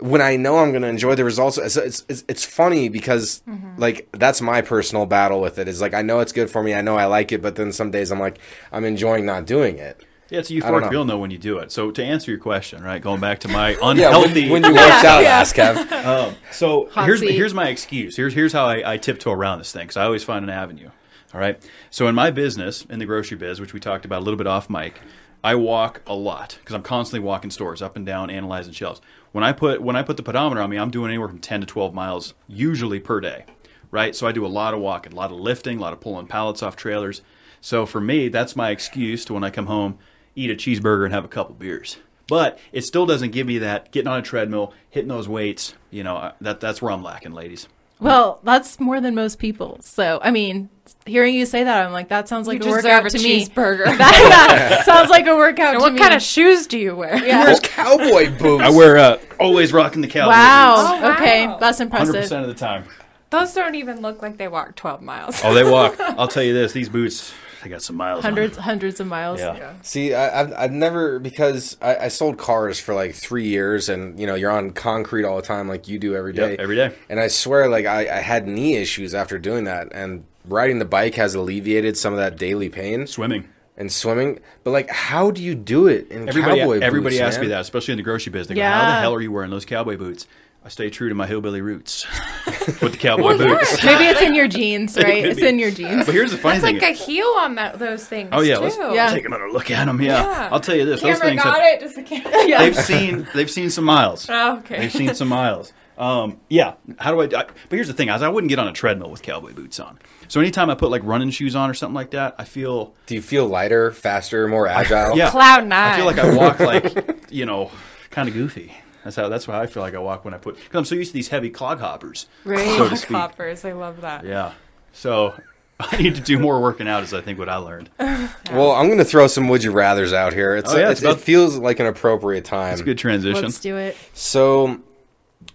when I know I'm going to enjoy the results, it's, it's, it's, it's funny because like that's my personal battle with it. Is like I know it's good for me, I know I like it, but then some days I'm like I'm enjoying not doing it. Yeah, it's a I don't euphoric know. though when you do it. So to answer your question, right, going back to my unhealthy Yeah, when, unhealthy. when you worked out, ask Kev. Um, so Hot here's seat. here's my excuse. Here's here's how I, I tiptoe around this thing because I always find an avenue. All right. So in my business, in the grocery biz, which we talked about a little bit off mic, I walk a lot because I'm constantly walking stores up and down, analyzing shelves. When I put when I put the pedometer on me, I'm doing anywhere from 10 to 12 miles usually per day, right? So I do a lot of walking, a lot of lifting, a lot of pulling pallets off trailers. So for me, that's my excuse to when I come home, eat a cheeseburger and have a couple beers. But it still doesn't give me that getting on a treadmill, hitting those weights. You know, that that's where I'm lacking, ladies. Well, that's more than most people. So, I mean, hearing you say that, I'm like, that sounds like You a workout a to me. cheeseburger. that yeah, sounds like a workout And to what me. kind of shoes do you wear? Yeah. Where's cowboy boots? I wear uh, always rocking the cowboy Wow. boots. Oh, Okay, wow. that's 100% of the time. Those don't even look like they walk 12 miles. Oh, they walk. I'll tell you this: these boots, they got some miles. on them. Hundreds, hundreds of miles. Yeah. See, I, I've, I've never because I, I sold cars for like three years, and you know you're on concrete all the time, like you do every day. Yep, every day. And I swear, like I, I had knee issues after doing that, and riding the bike has alleviated some of that daily pain Swimming. and swimming. But like, how do you do it in Everybody, cowboy everybody boots? asks me that, especially in the grocery business. They go, How the hell are you wearing those cowboy boots? I stay true to my hillbilly roots with the cowboy boots. Maybe it's in your jeans, right? could It's in your jeans. But here's the funny thing. It's thing. like a heel on that, those things. oh yeah, too. let's Yeah. take another look at them. Yeah. Yeah. I'll tell you this: those Camera things got have, it. Just the camera. Yeah. they've seen they've seen some miles. Oh, okay. They've seen some miles. Um, yeah. How do I, I? But here's the thing: I wouldn't get on a treadmill with cowboy boots on. So anytime I put like running shoes on or something like that, I feel Do you feel lighter, faster, more agile? yeah. Cloud nine. I feel like I walk like you know, kind of goofy. That's how. That's how I feel like I walk when I put. Because I'm so used to these heavy clog hoppers, Right. so to speak. Hoppers. I love that. Yeah. So I need to do more working out. Is I think what I learned. Well, I'm going to throw some would you rather's out here. It's, Oh, yeah, it's it's about- it feels like an appropriate time. It's a good transition. Let's do it. So,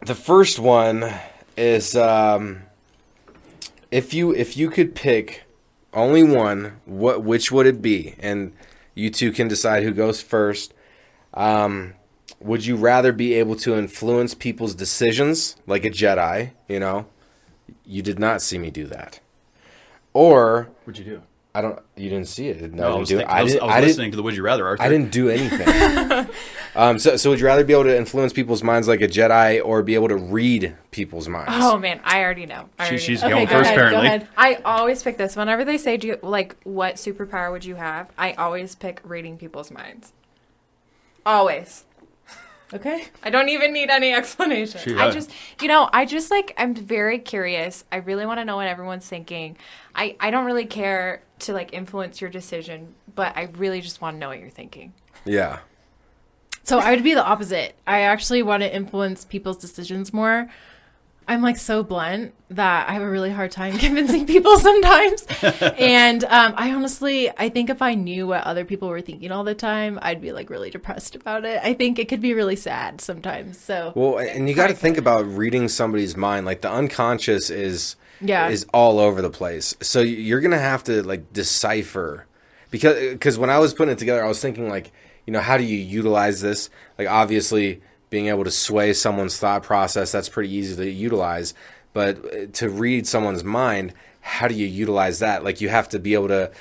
the first one is um, if you if you could pick only one, what which would it be? And you two can decide who goes first. Um, would you rather be able to influence people's decisions like a Jedi? You know, you did not see me do that, or What'd you do? I don't. You didn't see it. No, I I was, do thinking- it. I was, I was listening to the Would You Rather, Arthur. I didn't do anything. um, so, so would you rather be able to influence people's minds like a Jedi, or be able to read people's minds? Oh man, I already know. I She, she's know. Okay, going go first, ahead, go apparently. ahead. I always pick this. Whenever they say, "Do you like what superpower would you have?" I always pick reading people's minds. Always. Okay. I don't even need any explanation. She I does. just, you know, I just like I'm very curious. I really want to know what everyone's thinking. I I don't really care to like influence your decision, but I really just want to know what you're thinking. Yeah. So I would be the opposite. I actually want to influence people's decisions more. I'm like so blunt that I have a really hard time convincing people sometimes. and um, I honestly, I think if I knew what other people were thinking all the time, I'd be like really depressed about it. I think it could be really sad sometimes. So Well, and you got to think about reading somebody's mind. Like the unconscious is Yeah. is all over the place. So you're gonna have to like decipher because because when I was putting it together, I was thinking like you know how do you utilize this? Like obviously being able to sway someone's thought process that's pretty easy to utilize, but uh, to read someone's mind, how do you utilize that? Like you have to be able to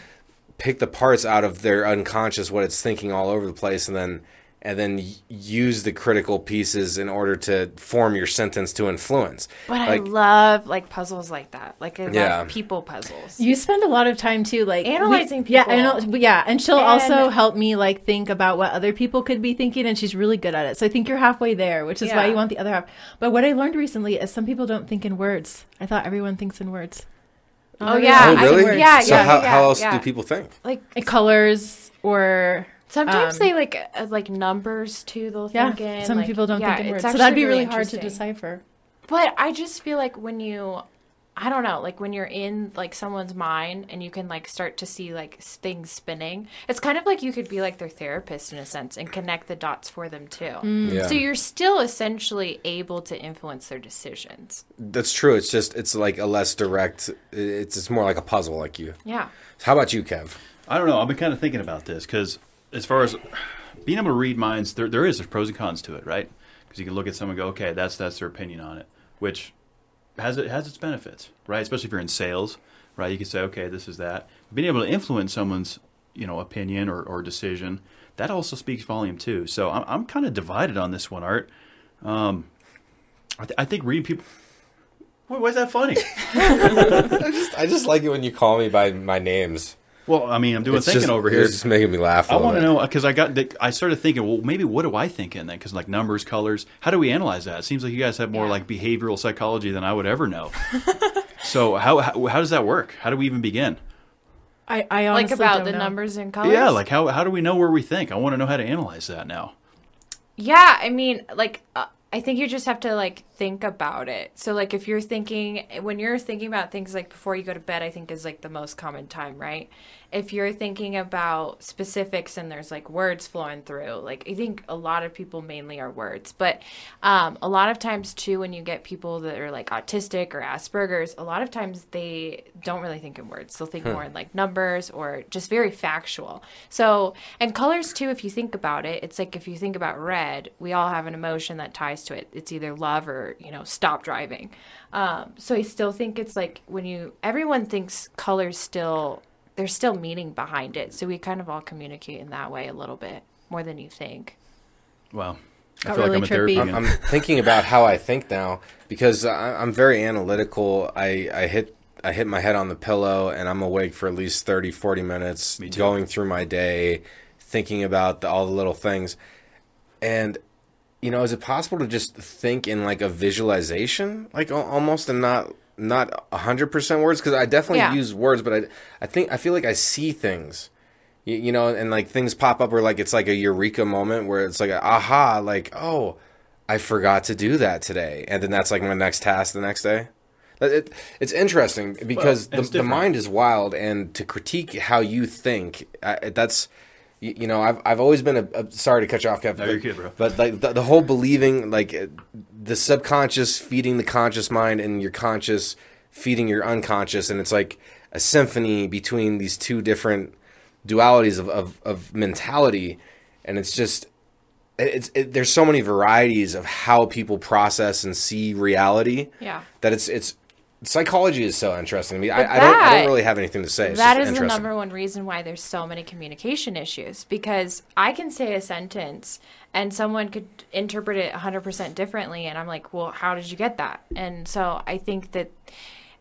pick the parts out of their unconscious what it's thinking all over the place and then and then use the critical pieces in order to form your sentence to influence But I love like puzzles like that. Like I love Yeah. people puzzles. You spend a lot of time too, like Analyzing we- Yeah, people. I know. Yeah, and she'll also help me like think about what other people could be thinking, and she's really good at it. So I think you're halfway there, which is why you want the other half. But what I learned recently is some people don't think in words. I thought everyone thinks in words. Oh yeah, oh I- really yeah, so yeah, how, yeah, how else yeah. do people think like colors or Sometimes Um, they like uh, like numbers too. They'll yeah. think in. some like- people don't yeah, think in it's words, so that'd be actually really hard to decipher. But I just feel like when you, I don't know, like when you're in like someone's mind and you can like start to see like things spinning. It's kind of like you could be like their therapist in a sense and connect the dots for them too. Yeah. So you're still essentially able to influence their decisions. that's true it's just it's like a less direct it's it's more like a puzzle like you Yeah. how about you kev I don't know. I've been kind of thinking about this because as far as being able to read minds, there, there is there's pros and cons to it, right? Because you can look at someone and go, okay, that's that's their opinion on it, which has it has its benefits, right? Especially if you're in sales, right? You can say, okay, this is that. Being able to influence someone's you know opinion or, or decision that also speaks volume too. So I'm I'm kind of divided on this one, Art. Um, I, th- I think reading people. Why is that funny? I just I just like it when you call me by my names. Well, I mean, I'm doing It's thinking just, over here. It's just making me laugh. I I want to know because I got I started thinking, well, maybe what do I think in that? Because like numbers, colors, how do we analyze that? It seems like you guys have more like behavioral psychology than I would ever know. so how, how how does that work? How do we even begin? I, I Like about don't the know. numbers and colors. Yeah, like how how do we know where we think? I want to know how to analyze that now. Yeah, I mean, like, uh, I think you just have to like think about it. So, like, if you're thinking when you're thinking about things like before you go to bed, I think is like the most common time, right? If you're thinking about specifics and there's like words flowing through, like I think a lot of people mainly are words, but um, a lot of times too, when you get people that are like autistic or Asperger's, a lot of times they don't really think in words. They'll think more in like numbers or just very factual. So, and colors too, if you think about it, it's like if you think about red, we all have an emotion that ties to it. It's either love or, you know, stop driving. Um, so I still think it's like when you, everyone thinks colors still, there's still meaning behind it. So we kind of all communicate in that way a little bit more than you think. Wow, I Got feel really like I'm in therapy trippy. again. I'm thinking about how I think now because I, I'm very analytical. I, I hit I hit my head on the pillow and I'm awake for at least 30, 40 minutes going through my day, thinking about the, all the little things. And you know, is it possible to just think in like a visualization, like almost and not not hundred percent words? Because I definitely Yeah. use words, but I I think I feel like I see things. You, you know, and like things pop up where like it's like a eureka moment where it's like a aha, like oh, I forgot to do that today, and then that's like my next task the next day. It, it- it's interesting because Well, it's the, the mind is wild, and to critique how you think, I, that's you, you know I've I've always been a, a sorry to cut you off, Kevin. No, but, you're good, bro. But like the, the whole believing, like uh, the subconscious feeding the conscious mind, and your conscious feeding your unconscious, and it's like a symphony between these two different dualities of, of, of mentality, and it's just it's it, there's so many varieties of how people process and see reality Yeah. that it's it's psychology is so interesting to me. I, But I don't I don't really have anything to say. It's That just is the number one reason why there's so many communication issues because I can say a sentence and someone could interpret it 100% differently and I'm like, "Well, how did you get that?" And so I think that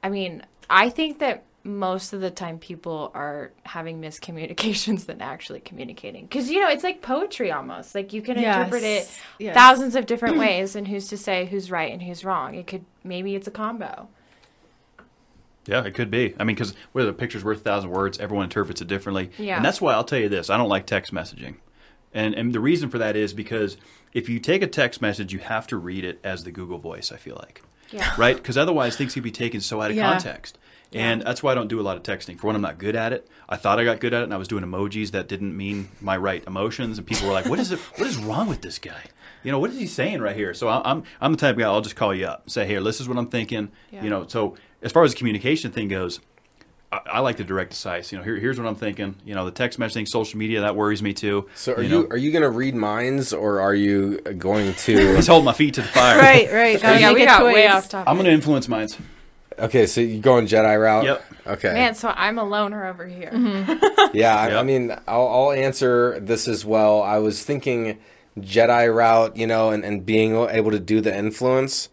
I mean, I think that most of the time people are having miscommunications than actually communicating because you know it's like poetry almost like you can Yes. interpret it Yes. thousands of different ways and who's to say who's right and who's wrong it could maybe it's a combo Yeah, it could be. I mean, because whether a picture's worth a thousand words, everyone interprets it differently. Yeah. And that's why I'll tell you this: I don't like text messaging, and and the reason for that is because if you take a text message, you have to read it as the Google Voice. I feel like, Yeah. right? Because otherwise, things could be taken so out of Yeah. context. And that's why I don't do a lot of texting. For one, I'm not good at it. I thought I got good at it, and I was doing emojis that didn't mean my right emotions, and people were like, "What is it? What is wrong with this guy? You know, what is he saying right here?" So I'm I'm the type of guy. I'll just call you up, say, "Here, this is what I'm thinking." Yeah. You know, so as far as the communication thing goes, I, I like the direct decisive. You know, here, here's what I'm thinking. You know, the text messaging, social media, that worries me too. So are you, know. are you going to read minds or are you going to? He's holding my feet to the fire. Right, right. Gotta yeah make we a got way off topic I'm going to influence minds. okay, so you're going Jedi route? Yep. Okay. Man, so I'm a loner over here. Yeah, I, I mean, I'll, I'll answer this as well. I was thinking Jedi route, you know, and, and being able to do the influence.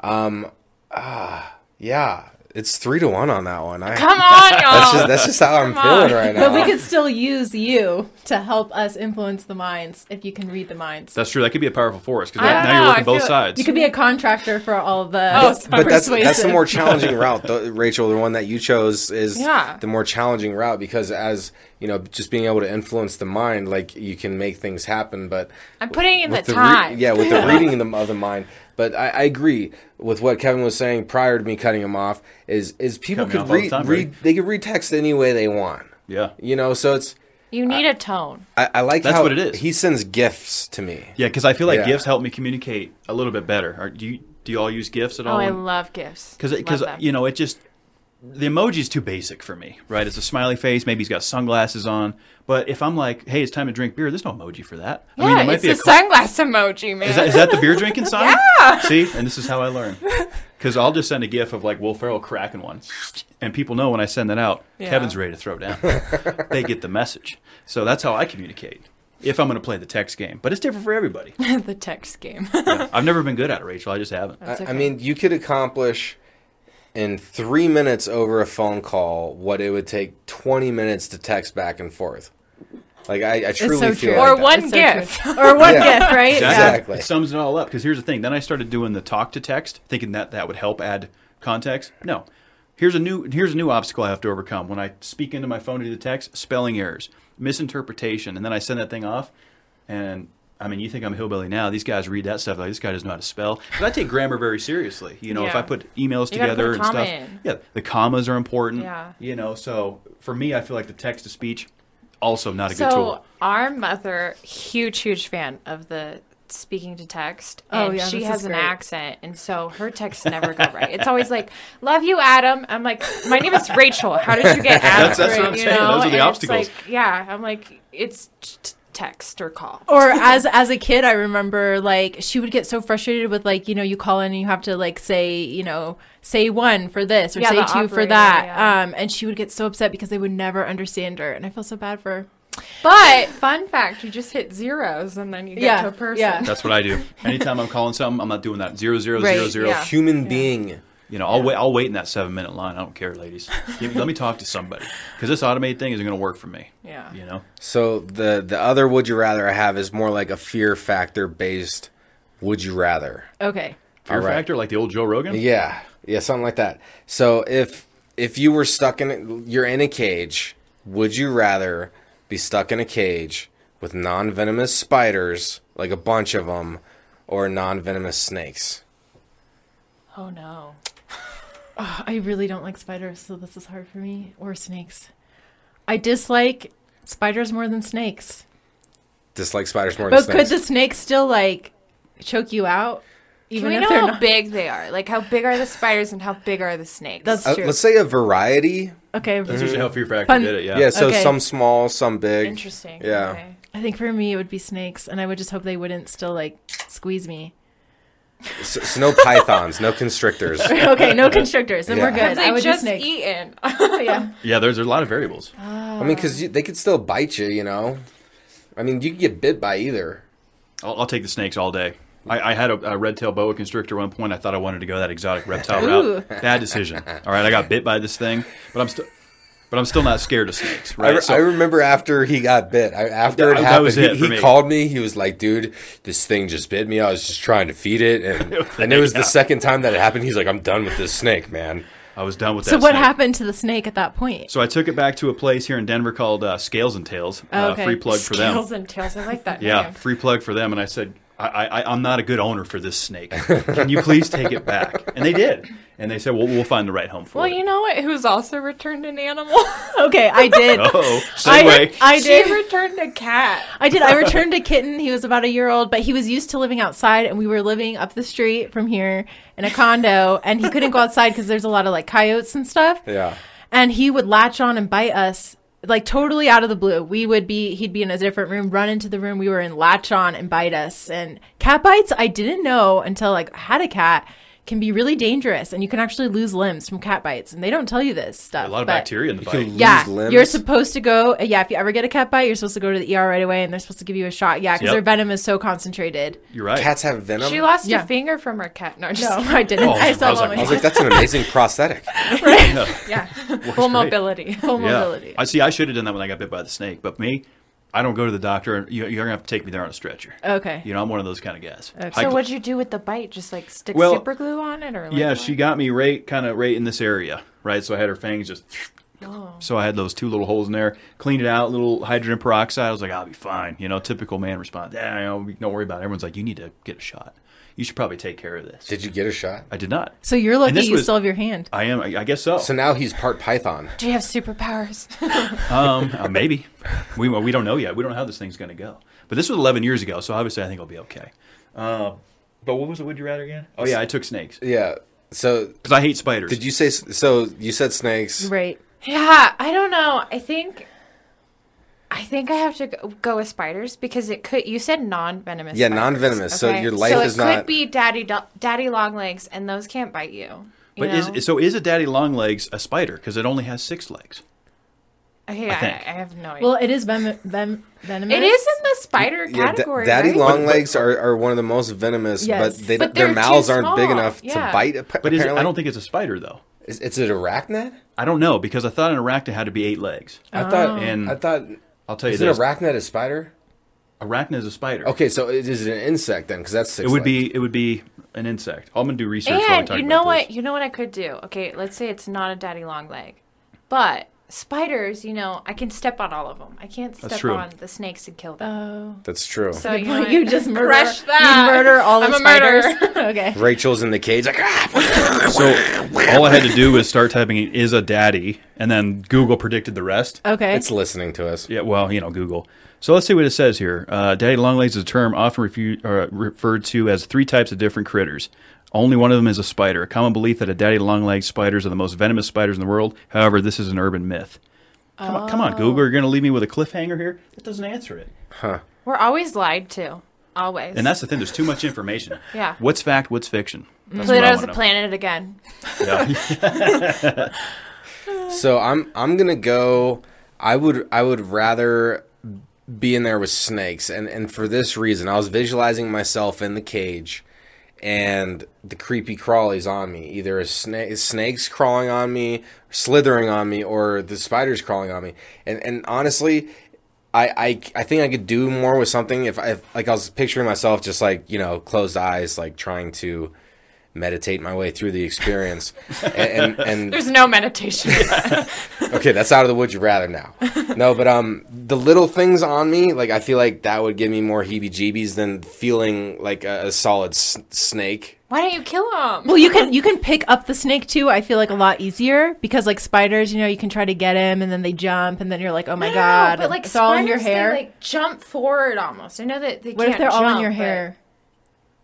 Um, ah, yeah, it's three to one on that one. I, Come on, y'all. that's just that's just how I'm Come feeling on. right now. But we could still use you to help us influence the minds if you can read the minds. That's true. That could be a powerful force because now, don't you're know, working I both sides. You could be a contractor for all of the. Oh, but that's that's the more challenging route, though, Rachel. The one that you chose is Yeah. the more challenging route because as you know, just being able to influence the mind, like you can make things happen. But I'm putting in the with the time. yeah, with the reading of the mind. But I, I agree with what Kevin was saying prior to me cutting him off. Is is people Cut could off the read time, read they could read text any way they want. yeah. You know, so it's You need a tone. I, I like That's how what it is. He sends gifs to me. Yeah, because I feel like Yeah. gifs help me communicate a little bit better. Are, do you do you all use gifs at Oh, all? I love gifs. because Love because you know it just the emoji is too basic for me, right? It's a smiley face. Maybe he's got sunglasses on. But if I'm like, hey, it's time to drink beer, there's no emoji for that. yeah, I mean, it might it's be a a co- sunglass emoji, man. Is that, is that the beer drinking sign? Yeah. See, and this is how I learn. Because I'll just send a gif of like Will Ferrell cracking one, and people know when I send that out, Yeah. Kevin's ready to throw down. they get the message. So that's how I communicate. If I'm going to play the text game, but it's different for everybody. the text game. I've never been good at it, Rachel. I just haven't. I, I mean, you could accomplish in three minutes over a phone call what it would take 20 minutes to text back and forth. Like, I, I truly so feel true. like Or that. one It's so gift. or one Yeah. gift, right? Exactly. It sums it all up. Because here's the thing. Then I started doing the talk to text, thinking that that would help add context. No. Here's a new here's a new obstacle I have to overcome. When I speak into my phone to do the text, spelling errors, misinterpretation, and then I send that thing off. And I mean, you think I'm a hillbilly now? These guys read that stuff like this guy doesn't know how to spell. But I take grammar very seriously. You know, if I put emails You together put and stuff, in. yeah, the commas are important. Yeah. You know, so for me, I feel like the text to speech also not a so good tool. our mother, huge, huge fan of the speaking to text. Oh, And yeah, she this has is an great. accent, and so her texts never go right. It's always like, "Love you, Adam." I'm like, "My name is Rachel. How did you get Adam?" That's- that's what I'm You saying. Those are the And obstacles. like, yeah, I'm like, it's t- text or call. or as as a kid i remember like she would get so frustrated with like you know you call in and you have to like say you know say one for this or Yeah, say the two for that yeah. um and she would get so upset because they would never understand her and i feel so bad for her But fun fact, you just hit zeros and then you get Yeah, to a person. yeah. That's what I do. Anytime I'm calling something, I'm not doing that zero zero Right, zero zero. yeah. Human being. You know, I'll wait. I'll wait in that seven minute line. I don't care, ladies. Give, let me talk to somebody because this automated thing isn't going to work for me. Yeah. You know. So the the other would you rather I have is more like a fear factor based would you rather. okay Fear All right. factor, like the old Joe Rogan. Yeah, yeah, something like that. So if if you were stuck in you're in a cage, would you rather be stuck in a cage with non-venomous spiders, like a bunch of them, or non-venomous snakes? Oh no. Oh, i really don't like spiders so this is hard for me or snakes i dislike spiders more than snakes Dislike spiders more than snakes. but could the snakes still like choke you out Can even we if know they're how not big they are? Like how big are the spiders and how big are the snakes? that's Uh, true let's say a variety. okay That's usually how Fear Factor Fun- did it. Yeah. Yeah, so Okay. some small, some big. interesting. Yeah. Okay. I think for me it would be snakes, and I would just hope they wouldn't still like squeeze me. So, so no pythons, no constrictors. okay, no constrictors, and we're good. Have I they would just do snakes. eaten? yeah. Yeah. There's, there's a lot of variables. I mean, because they could still bite you, you know. I mean, you could get bit by either. I'll, I'll take the snakes all day. I, I had a, a red tail boa constrictor at one point. I thought I wanted to go that exotic reptile route. Bad decision. All right, I got bit by this thing, but I'm still, but I'm still not scared of snakes. I, Right. re- So- I remember after he got bit. I, after it That- that happened, was he, it for he me. called me. He was like, "Dude, this thing just bit me. I was just trying to feed it, and and it was the second time that it happened. He's like, "I'm done with this snake, man." I was done with that. So what snake. happened to the snake at that point? So I took it back to a place here in Denver called uh, Scales and Tails. Oh, uh, okay. free plug for them. Scales and tails. I like that. Yeah, name. free plug for them. And I said, I, I, I'm not a good owner for this snake. Can you please take it back? And they did. And they said, well, we'll find the right home for Well, it. Well, you know what? Who's also returned an animal? Okay, I did. Oh, I, segue. I she did. returned a cat. I did. I returned a kitten. He was about a year old, but he was used to living outside, and we were living up the street from here in a condo, and he couldn't go outside because there's a lot of like coyotes and stuff. Yeah. and he would latch on and bite us like totally out of the blue. We would be he'd be in a different room, run into the room we were in, latch on and bite us. And cat bites I didn't know until like I had a cat can be really dangerous and you can actually lose limbs from cat bites and they don't tell you this stuff. a lot of bacteria in the can bite. lose Yeah, limbs? you're supposed to go. Yeah, if you ever get a cat bite, you're supposed to go to the ER right away, and they're supposed to give you a shot. Yeah, because Yep. their venom is so concentrated. You're right. Cats have venom. She lost Yeah. a finger from her cat. No, just No, I didn't. Oh, I I saw was one. like, I was like, "That's an amazing prosthetic." yeah, Works full mobility. full Yeah. mobility. I see. I should have done that when I got bit by the snake. But me, I don't go to the doctor. You, you're gonna have to take me there on a stretcher. Okay. You know, I'm one of those kind of guys. Okay. I- So what'd you do with the bite? Just like stick Well, super glue on it, or like yeah, what? she got me right, kind of right in this area, right. So I had her fangs just. Oh. So I had those two little holes in there. Cleaned it out, little hydrogen peroxide. I was like, I'll be fine. You know, typical man response. Yeah, you know, don't worry about it. Everyone's like, you need to get a shot. You should probably take care of this. Did you get a shot? I did not. So you're lucky you was- still have your hand. I am. I, I guess so. So now he's part python. Do you have superpowers? Um, uh, maybe. We we don't know yet. We don't know how this thing's going to go. But this was 11 years ago, so obviously I think I'll be okay. Uh, but what was it? Would you rather again? Oh yeah, I took snakes Yeah. So because I hate spiders. did you say? So you said snakes. Right. yeah, I don't know. I think. I think I have to go- go with spiders because it could. You said non-venomous. Yeah, spiders, non-venomous, so your life so is not. So it could be daddy do- daddy long legs, and those can't bite you. you But know? is so is a daddy long legs a spider because it only has six legs? Okay, I I, think. I have no idea. Well, it is venom, ven- venomous. it is in the spider Yeah, da- category. daddy right? long legs are, are one of the most venomous, Yes. but they But their mouths too aren't big enough yeah. to bite. ap- But is it. I don't think it's a spider though. Is, it's an arachnid? I don't know because I thought an arachnid had to be eight legs. I thought. Oh. And I thought. I'll tell you Is it this: arachnid a spider? arachnid is a spider. Okay, so it is an insect then, because that's six. It would legs. be it would be an insect. I'm gonna do research. while we And talk you about know this. what? You know what I could do? Okay, let's say it's not a daddy long leg, but spiders. You know, I can step on all of them. I can't step on the snakes and kill them. Oh. That's true. so you, You, know what? just murder, crush that. You murder all the I'm a spiders. okay. Rachel's in the cage, like ah. So all I had to do was start typing "is a daddy," and then Google predicted the rest. Okay. It's listening to us. Yeah, well, you know, Google. So let's see what it says here. Uh, daddy longlegs is a term often refu- uh, referred to as three types of different critters. Only one of them is a spider. A common belief that a daddy longlegs spiders are the most venomous spiders in the world. However, this is an urban myth. Come on, come on, oh. Google. You're going to leave me with a cliffhanger here? That doesn't answer it. Huh. We're always lied to. Always. And that's the thing. There's too much information. Yeah. What's fact? What's fiction? Mm-hmm. That's what Pluto's wanna a know. planet again. Yeah. So I'm I'm gonna go. I would I would rather be in there with snakes, and and for this reason, I was visualizing myself in the cage, and the creepy crawlies on me. Either a snake, snakes crawling on me, slithering on me, or the spiders crawling on me. And and honestly. I, I, I think I could do more with something if I if, like I was picturing myself just like you know closed eyes like trying to meditate my way through the experience and and, and There's no meditation. Okay, that's out of the would you rather now. No, but um, the little things on me, like I feel like that would give me more heebie-jeebies than feeling like a, a solid s- snake. Why don't you kill them? Well, you can you can pick up the snake too. I feel like a lot easier because like spiders, you know, you can try to get him and then they jump and then you're like, oh my god, but like it's all in your spiders, they, hair. like jump forward almost. I know that they what can't if they're all in jump, your but hair?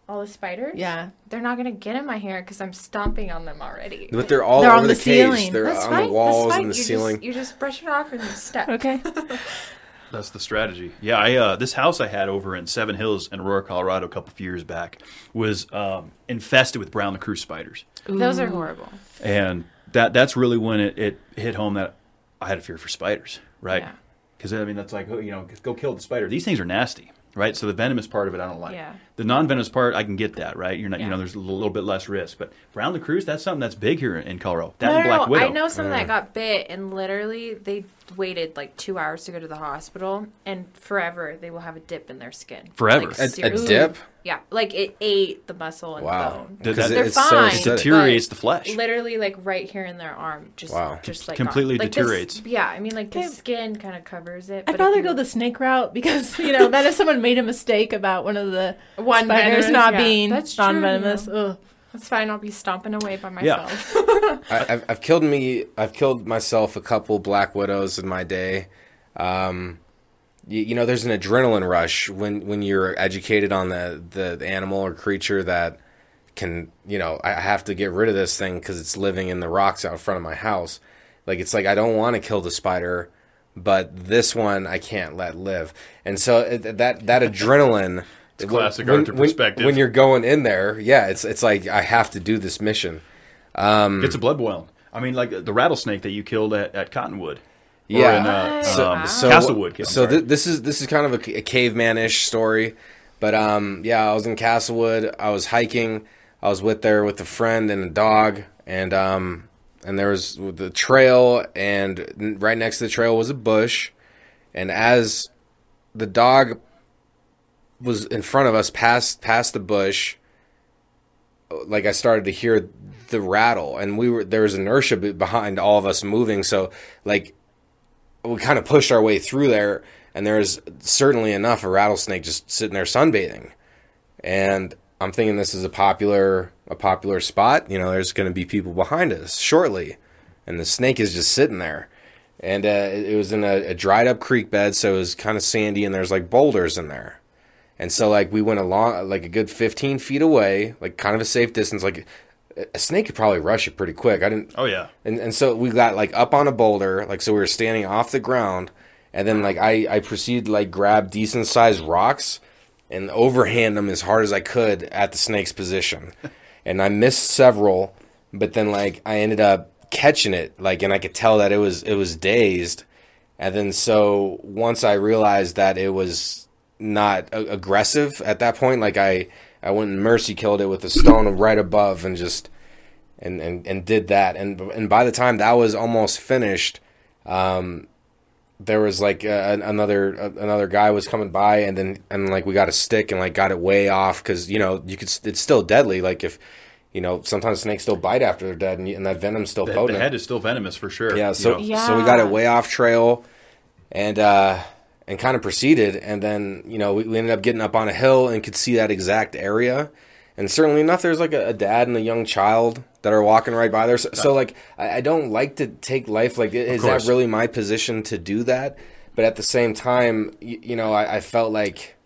All the spiders? Yeah. They're not gonna get in my hair because I'm stomping on them already. But they're all They're over on the, the cage. ceiling. They're That's on fine. the walls That's fine. and the you ceiling. Just, you just brush it off and you step. Okay. That's the strategy. Yeah, I uh, this house I had over in Seven Hills in Aurora, Colorado, a couple of years back was um, infested with brown recluse spiders, Those are horrible. and that that's really when it, it hit home that I had a fear for spiders, right? Yeah. Because I mean that's like oh, you know go kill the spider. These things are nasty, right? So the venomous part of it I don't like. Yeah. The non-venomous part I can get that, right? You're not you know there's a little bit less risk, but brown recluse that's something that's big here in Colorado. That No, and no, black no. widow. I know someone that uh. got bit, and literally they waited like two hours to go to the hospital, and forever they will have a dip in their skin. Forever. Like, A- a dip? Yeah, like it ate the muscle and Wow. bone. Did Because that- They're it's so fine. It deteriorates the flesh. Literally, like right here in their arm, just Wow. just like Completely gone. Like, the s- deteriorates. yeah, I mean, like the Okay. skin kind of covers it. I'd but rather you- go the snake route because you know that if someone made a mistake about one of the One spiders venomous, not yeah. being That's true, non-venomous, you ugh. That's fine. I'll be stomping away by Yeah. myself. I, I've, I've killed me. I've killed myself a couple black widows in my day. Um, you, you know, there's an adrenaline rush when when you're educated on the, the, the animal or creature that can, you know, I have to get rid of this thing because it's living in the rocks out front of my house. Like it's like I don't want to kill the spider, but this one I can't let live. And so it, that that adrenaline. It's classic when, Arthur when- perspective. When you're going in there, yeah, it's it's like I have to do this mission. Gets a blood boil. I mean, like the rattlesnake that you killed at, at Cottonwood. Or Yeah. in, uh, so, um, so Castlewood. I'm So th- this is this is kind of a, a caveman-ish story, but um, yeah, I was in Castlewood. I was hiking. I was with there with a friend and a dog, and um, and there was the trail, and right next to the trail was a bush, and as the dog was in front of us, past past the bush, like I started to hear the rattle, and we were there was inertia behind all of us moving, so like we kind of pushed our way through there, and there was certainly enough a rattlesnake just sitting there sunbathing, and I'm thinking this is a popular a popular spot. You know, there's going to be people behind us shortly, and the snake is just sitting there, and uh, it was in a, a dried up creek bed, so it was kind of sandy, and there's like boulders in there. And so like we went along like a good 15 feet away, like kind of a safe distance. Like a snake could probably rush it pretty quick. I didn't. oh yeah. And and so we got like up on a boulder, like so we were standing off the ground, and then like I I proceeded to like grab decent sized rocks and overhand them as hard as I could at the snake's position, and I missed several, but then like I ended up catching it like and I could tell that it was it was dazed, and then so once I realized that it was not a- aggressive at that point, like I I went and mercy killed it with a stone right above and just and and and did that. And and by the time that was almost finished, um, there was like uh, another uh, another guy was coming by, and then and like we got a stick and like got it way off because you know you could it's still deadly. Like if you know sometimes snakes still bite after they're dead, and, and that venom's still The, the head is still venomous for sure. Yeah, you so know. so we got it way off trail, and uh, and kind of proceeded, and then you know we, we ended up getting up on a hill and could see that exact area, and certainly enough, there's like a, a dad and a young child that are walking right by there. So, so like I, I don't like to take life like is that really my position to do that? But at the same time, you, you know, I, I felt like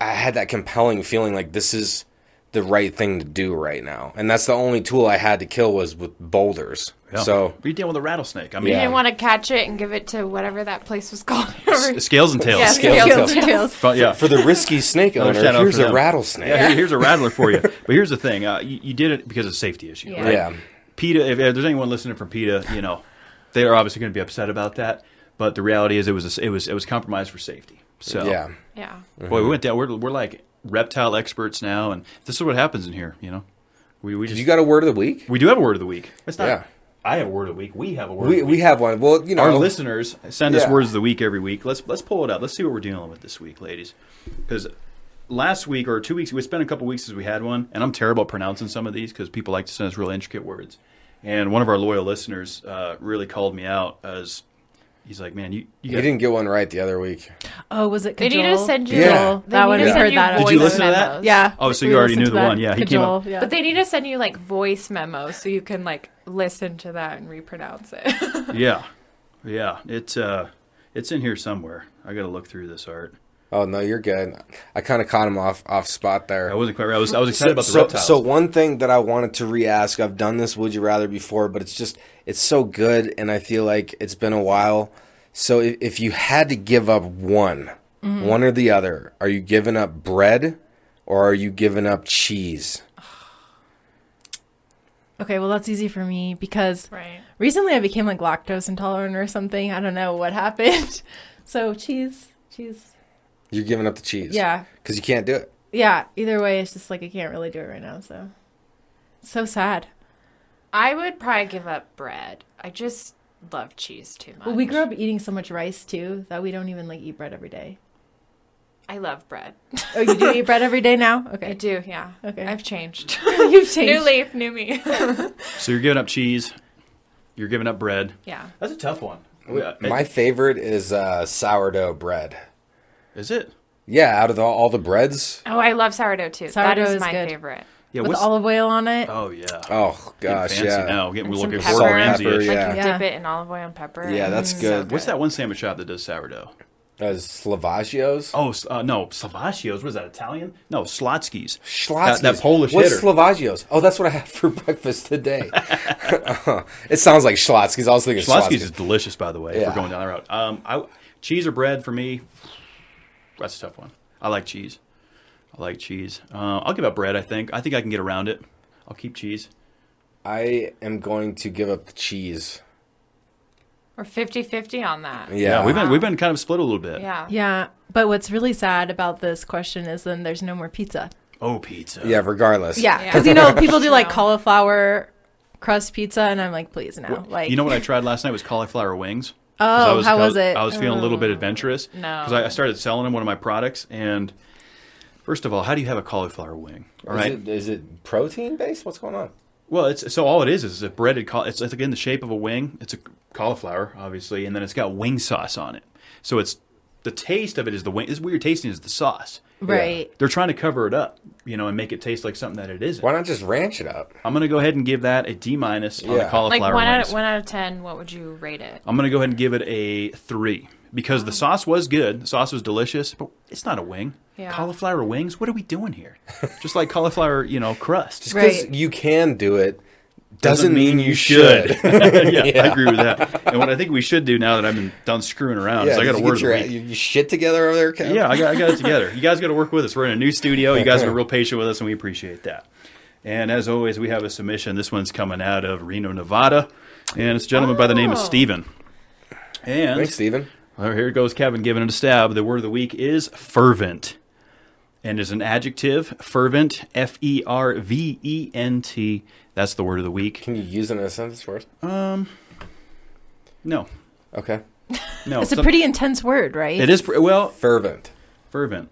I had that compelling feeling like this is the right thing to do right now, and that's the only tool I had to kill was with boulders. Yeah. So we deal with a rattlesnake. I mean, You Yeah. didn't want to catch it and give it to whatever that place was called. s- scales and tails. yeah, Scales scales and and tails. Fun- yeah. for the risky snake Another owner, here's a them. rattlesnake. Yeah, here- here's a rattler for you. But here's the thing: uh, you, you did it because of safety issue. Yeah. Right? Yeah. PETA. If, if there's anyone listening from PETA, you know, they are obviously going to be upset about that. But the reality is, it was a, it was it was compromised for safety. So Yeah. Yeah. boy, we went down. We're we're like reptile experts now, and this is what happens in here. You know, we we just You got a word of the week? we do have a word of the week. It's not. Yeah. I have a word of the week. We have a word. We, we have one. Well, you know, Our listeners send us words of the week every week. Let's let's pull it out. Let's see what we're dealing with this week, ladies. Because last week or two weeks, we spent a couple weeks since we had one, and I'm terrible at pronouncing some of these because people like to send us real intricate words. And one of our loyal listeners uh, really called me out as he's like, "Man, you you you got didn't get one right the other week. Oh, was it They Cajole? need to send you. Yeah. They That need one to we send heard you that. Did voice you listen to that? memos. Yeah. Oh, so we you already listened knew to the that. one. Yeah, he came up- Cajole, Yeah. But they need to send you like voice memos so you can like listen to that and repronounce it. yeah, yeah. It's uh, it's in here somewhere. I got to look through this art. Oh no, you're good. I kind of caught him off off spot there. I wasn't quite. right. I was I was excited about the so, reptiles. so one thing that I wanted to re-ask, I've done this Would You Rather before, but it's just it's so good, and I feel like it's been a while. So if, if you had to give up one, Mm-hmm. one or the other, are you giving up bread or are you giving up cheese? Okay, well that's easy for me because right. recently I became like lactose intolerant or something. I don't know what happened. So cheese, cheese. You're giving up the cheese, Yeah, because you can't do it. yeah. Either way, it's just like I can't really do it right now. So, so sad. I would probably give up bread. I just love cheese too much. Well, we grew up eating so much rice too that we don't even like eat bread every day. I love bread. Oh, you do eat bread every day now? Okay. I do, yeah. Okay. I've changed. you've changed. new leaf, new me. so you're giving up cheese. You're giving up bread. yeah. That's a tough one. My favorite is uh, sourdough bread. Is it? Yeah, out of the, all the breads. Oh, I love sourdough too. Sourdough is is my good. favorite. Yeah. with olive oil on it. Oh yeah. Oh gosh, fancy yeah. now. Getting, we're looking for Salt, Ramsay. pepper, yeah. you Yeah. dip it in olive oil and pepper. Yeah, that's Mm, good. What's that one sandwich shop that does sourdough? Uh, Slavagios. Oh, uh, no, Slavagios. What is that? Italian? No, Slotsky's. Schlotzsky's. That, that Polish What's hitter. Slavagios? Oh, that's what I had for breakfast today. it sounds like Schlotzsky's. I was thinking Schlotzsky's is delicious, by the way. If we're going down that route. Um, I, cheese or bread for me. That's a tough one. I like cheese. I like cheese. Uh, I'll give up bread. I think. I think I can get around it. I'll keep cheese. I am going to give up the cheese. We're 50-50 on that. Yeah, we've been we've been kind of split a little bit. Yeah. Yeah, but what's really sad about this question is then there's no more pizza. Oh, pizza. Yeah, regardless. Yeah, Yeah. because you know people do like cauliflower crust pizza, and I'm like, please no. Like, You know what I tried last night was cauliflower wings. 'Cause Oh, I how was I it? I was feeling a little bit adventurous. No. Because I, I started selling them one of my products, and first of all, how do you have a cauliflower wing? All Is, right. it, is it protein based? What's going on? Well, it's so all it is is a breaded. Caul- it's like in the shape of a wing. It's a cauliflower, obviously, and then it's got wing sauce on it. So it's the taste of it is the wing. This weird tasting is the sauce. right? They're trying to cover it up, you know, and make it taste like something that it isn't. Why not just ranch it up? I'm gonna go ahead and give that a D minus on the Yeah. Like cauliflower one out, wings. of, one out of ten, what would you rate it? I'm gonna go ahead and give it a three because the oh. sauce was good. The sauce was delicious, but it's not a wing. Yeah. Cauliflower wings. What are we doing here? Just like cauliflower, you know, crust. Just because Right. you can do it doesn't, mean, you should. yeah, Yeah. I agree with that. And what I think we should do now that I've been done screwing around is I got did to you word of the your, week. you, you shit together over there, Kev? Yeah, I got, I got it together. You guys got to work with us. We're in a new studio. You guys are real patient with us, and we appreciate that. And as always, we have a submission. This one's coming out of Reno, Nevada, and it's a gentleman by the name of Oh. Steven. And Thanks, Steven. well, here goes Kevin giving it a stab. The word of the week is fervent. and is an adjective, fervent, F E R V E N T. That's the word of the week. Can you use it in a sentence for us? Um, No, Okay. no. It's a pretty intense word, right? It is pr- well Fervent. fervent.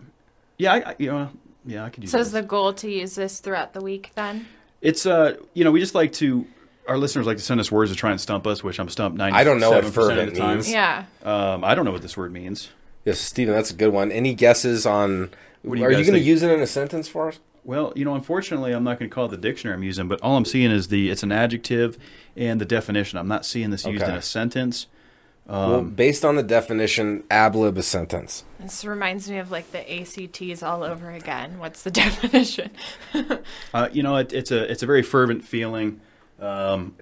Yeah, I, I, you know, yeah, I could use. So this. is the goal to use this throughout the week then? It's uh, you know, we just like to. Our listeners like to send us words to try and stump us, which I'm stumped ninety. I don't know what of fervent the time. means. Yeah. Um, I don't know what this word means. Yes, Stephen, that's a good one. Any guesses on? What do you are you going to use it in a sentence for us? Well, you know, unfortunately, I'm not going to call it the dictionary I'm using, but all I'm seeing is the it's an adjective and the definition. I'm not seeing this used in a sentence. well, based on the definition, ablib a sentence. This reminds me of like the ACTs all over again. What's the definition? Uh, you know, it, it's a it's a very fervent feeling um,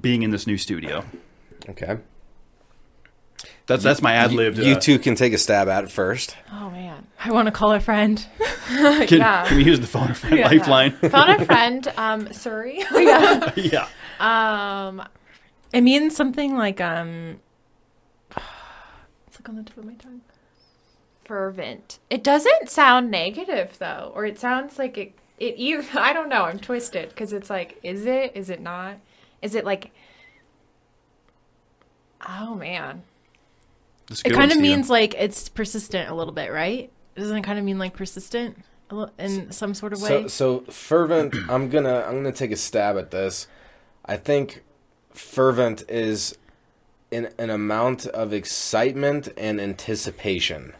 being in this new studio. Okay. That's that's my ad You, lib. you two can take a stab at it first. Oh man. I want to call a friend. Can, yeah. can we use the phone or friend lifeline? phone a friend, um, Surrey. yeah. um, It means something like um. It's like on the tip of my tongue. fervent. It doesn't sound negative though, or it sounds like it. It either I don't know. I'm twisted because it's like, is it? Is it not? Is it like? Oh man. That's It kind of Steven. means like it's persistent a little bit, right? Doesn't it kind of mean like persistent in some sort of way? So, so fervent. I'm gonna I'm gonna take a stab at this. I think fervent is an an amount of excitement and anticipation.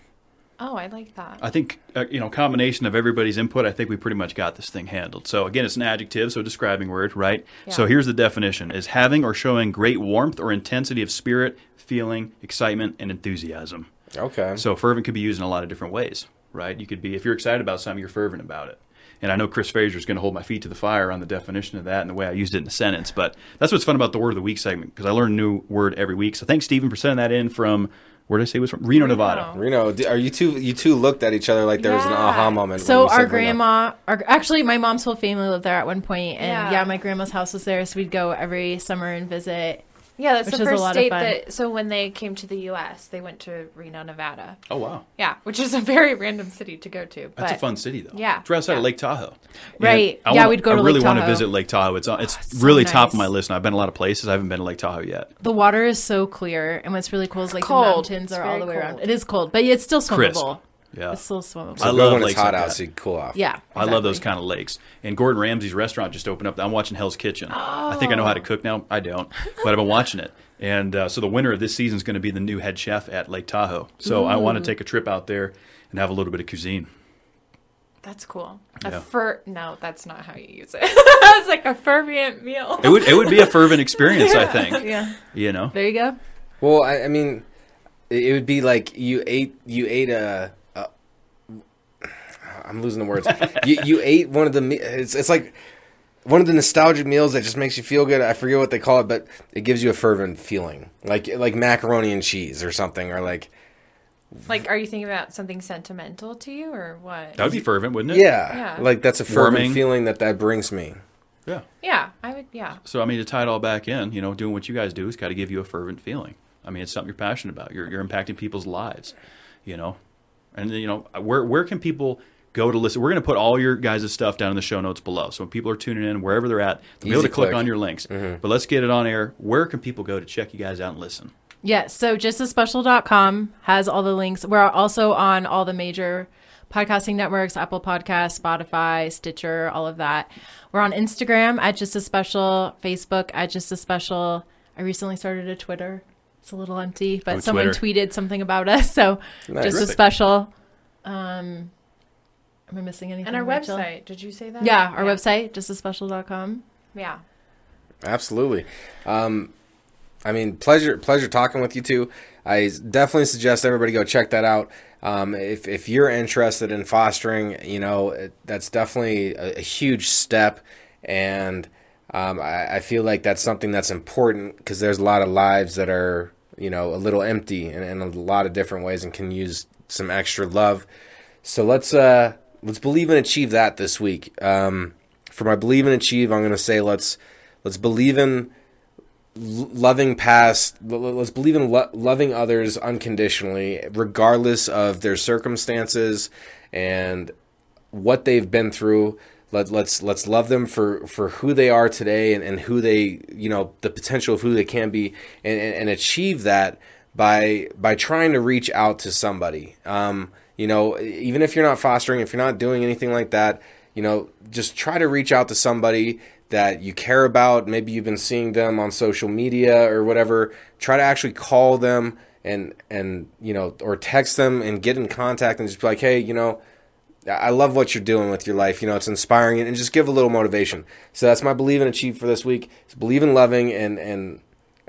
Oh, I like that. I think uh, you know combination of everybody's input. I think we pretty much got this thing handled. So again, it's an adjective, so a describing word, right? Yeah. So here's the definition: is having or showing great warmth or intensity of spirit, feeling, excitement, and enthusiasm. Okay. So fervent could be used in a lot of different ways, right? You could be if you're excited about something, you're fervent about it. And I know Chris Fraser is going to hold my feet to the fire on the definition of that and the way I used it in a sentence. But that's what's fun about the word of the week segment because I learn a new word every week. So thanks, Stephen, for sending that in from where did I say it was from? Reno, Nevada. Reno, are you two? You two looked at each other like there was an Yeah. aha moment. when So you said our Reno. grandma, our actually my mom's whole family lived there at one point, and Yeah. yeah. my grandma's house was there, so we'd go every summer and visit. Yeah, that's Which the first lot state that. So when they came to the U.S., they went to Reno, Nevada. Oh wow, Yeah, which is a very random city to go to. that's a fun city though. Yeah, it's right outside of. Lake Tahoe. And Right. Yeah, wanna- we'd go I to really Lake want to Tahoe. visit Lake Tahoe. It's on, it's ah, so really top of my list. And I've been a lot of places. I haven't been to Lake Tahoe yet. The water is so clear, and what's really cool is like Cold. the mountains It's are all the way around. It is cold, but it's still Crisp. Swimmable. Yeah. It's still swimmable. So I love when it's hot like out, that. so you cool off. yeah, I love those kind of lakes. And Gordon Ramsay's restaurant just opened up. I'm watching Hell's Kitchen. I think I know how to cook now. I don't, but I've been watching it. And uh, so the winner of this season is going to be the new head chef at Lake Tahoe. So I want to take a trip out there and have a little bit of cuisine. That's cool. Yeah. A fer. No, that's not how you use it. it's like a fervent meal. It would it would be a fervent experience, I think. Yeah, You know, there you go. Well, I, I mean, it it would be like you ate you ate a. a I'm losing the words. you you ate one of the. me- It's it's like one of the nostalgic meals that just makes you feel good. I forget what they call it, but it gives you a fervent feeling, like like macaroni and cheese or something, or like Like, are you thinking about something sentimental to you or what? that would be fervent, wouldn't it? yeah, Yeah. like that's a fervent Warming. feeling that that brings me. Yeah. Yeah, I would. Yeah. So I mean, to tie it all back in, you know, doing what you guys do has got to give you a fervent feeling. I mean, it's something you're passionate about. You're you're impacting people's lives, you know, and you know where where can people go to listen? We're going to put all your guys' stuff down in the show notes below. So when people are tuning in, wherever they're at, they'll be able to click click. on your links. But let's get it on air. Where can people go to check you guys out and listen? Yes. So justasspecial.com has all the links. We're also on all the major podcasting networks, Apple Podcasts, Spotify, Stitcher, all of that. We're on Instagram at Just As Special, Facebook at Just As Special. I recently started a Twitter. It's a little empty, but Oh, someone Twitter. tweeted something about us. So Nice. Just As Special. Um, am I missing anything? And our Rachel? website. Did you say that? Yeah, our website, justasspecial.com. Yeah. Absolutely. Um, I mean, pleasure pleasure talking with you two. I definitely suggest everybody go check that out. Um, if if you're interested in fostering, you know, it, that's definitely a, a huge step, and um, I, I feel like that's something that's important because there's a lot of lives that are you know a little empty in, in a lot of different ways and can use some extra love. So let's uh let's believe and achieve that this week. Um, for my believe and achieve, I'm going to say let's let's believe in loving past. Let's believe in lo- loving others unconditionally, regardless of their circumstances, and what they've been through. Let, let's let's love them for, for who they are today and, and who they you know the potential of who they can be and, and, and achieve that by by trying to reach out to somebody. Um, you know, even if you're not fostering, if you're not doing anything like that, you know, just try to reach out to somebody that you care about. Maybe you've been seeing them on social media or whatever. Try to actually call them and and you know, or text them and get in contact and just be like, hey, you know, I love what you're doing with your life. You know, it's inspiring and just give a little motivation. So that's my believe and achieve for this week. It's believe in loving and and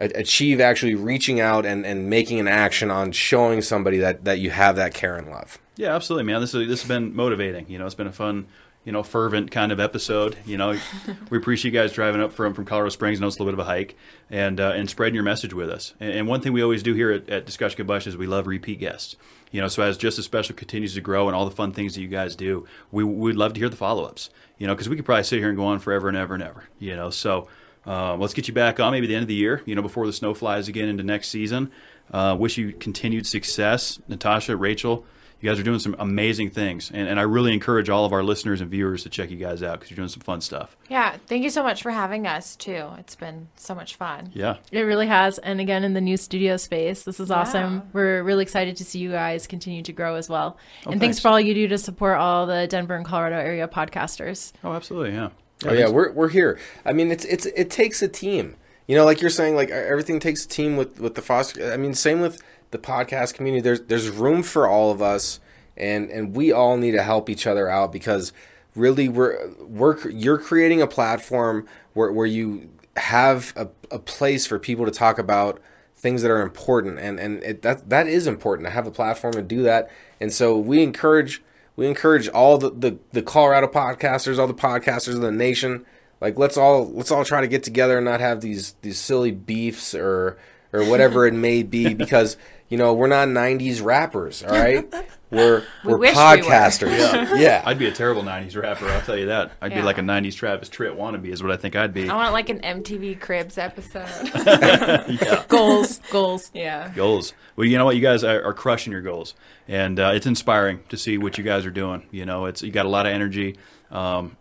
achieve actually reaching out and, and making an action on showing somebody that, that you have that care and love. Yeah, absolutely, man. This is, this has been motivating. You know, it's been a fun, you know, fervent kind of episode. You know, we appreciate you guys driving up from, from Colorado Springs. I know it's a little bit of a hike, and uh, and spreading your message with us. And, and, one thing we always do here at, at Discussion Combustion is we love repeat guests. You know, so as Just as Special continues to grow and all the fun things that you guys do, we would love to hear the follow ups. You know, because we could probably sit here and go on forever and ever and ever. You know, so uh, let's get you back on maybe the end of the year, you know, before the snow flies again into next season. Uh, wish you continued success, Natasha, Rachel. You guys are doing some amazing things, and, and I really encourage all of our listeners and viewers to check you guys out because you're doing some fun stuff. Yeah, thank you so much for having us too. It's been so much fun. Yeah, it really has. And again, in the new studio space, this is awesome. Yeah. We're really excited to see you guys continue to grow as well. Oh, and thanks. thanks for all you do to support all the Denver and Colorado area podcasters. Oh, absolutely, yeah. Oh yeah, we're we're here. I mean, it's it's it takes a team. You know, like you're saying, like everything takes a team with with the foster. I mean, same with the podcast community. There's there's room for all of us, and and we all need to help each other out because really we're we're you're creating a platform where where you have a, a place for people to talk about things that are important and and it, that that is important to have a platform to do that and so we encourage we encourage all the, the, the Colorado podcasters, all the podcasters in the nation, like let's all let's all try to get together and not have these these silly beefs or or whatever it may be because you know we're not 90s rappers all right? We're we we're podcasters we yeah. yeah. I'd be a terrible 90s rapper i'll tell you that. I'd yeah. be like a 90s travis tritt wannabe is what i think i'd be. I want like an mtv cribs episode. Yeah. goals goals. Yeah. Goals well you know what? You guys are, are crushing your goals. And uh, it's inspiring to see what you guys are doing. You know it's you got a lot of energy. Um,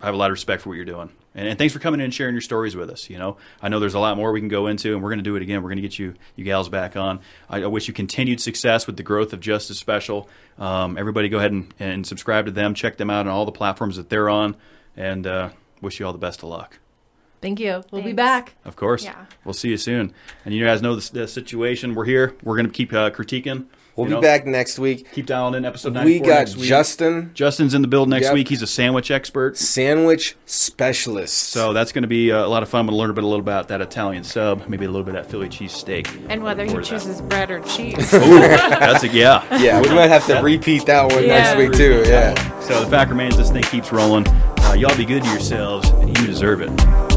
i have a lot of respect for what you're doing and, and, thanks for coming in and sharing your stories with us. You know, I know there's a lot more we can go into, and we're going to do it again. We're going to get you, you gals, back on. I, I, wish you continued success with the growth of Just As Special. Um, everybody, go ahead and, and, subscribe to them. Check them out on all the platforms that they're on, and uh, wish you all the best of luck. Thank you. We'll Thanks. be back. Of course. Yeah. We'll see you soon. And you guys know the, the situation. We're here. We're going to keep uh, critiquing We'll you be know, back next week. Keep dialing in episode 94 We got Justin. Justin's in the build next yep. week. He's a sandwich expert. Sandwich specialist. So that's going to be uh, a lot of fun. We'll learn a bit a little about that Italian sub, maybe a little bit of that Philly cheese steak. And whether he chooses that. bread or cheese. Ooh, that's a yeah. Yeah, we might have to repeat that one yeah. next week too. Yeah. So the fact remains this thing keeps rolling. Uh, y'all be good to yourselves. You deserve it.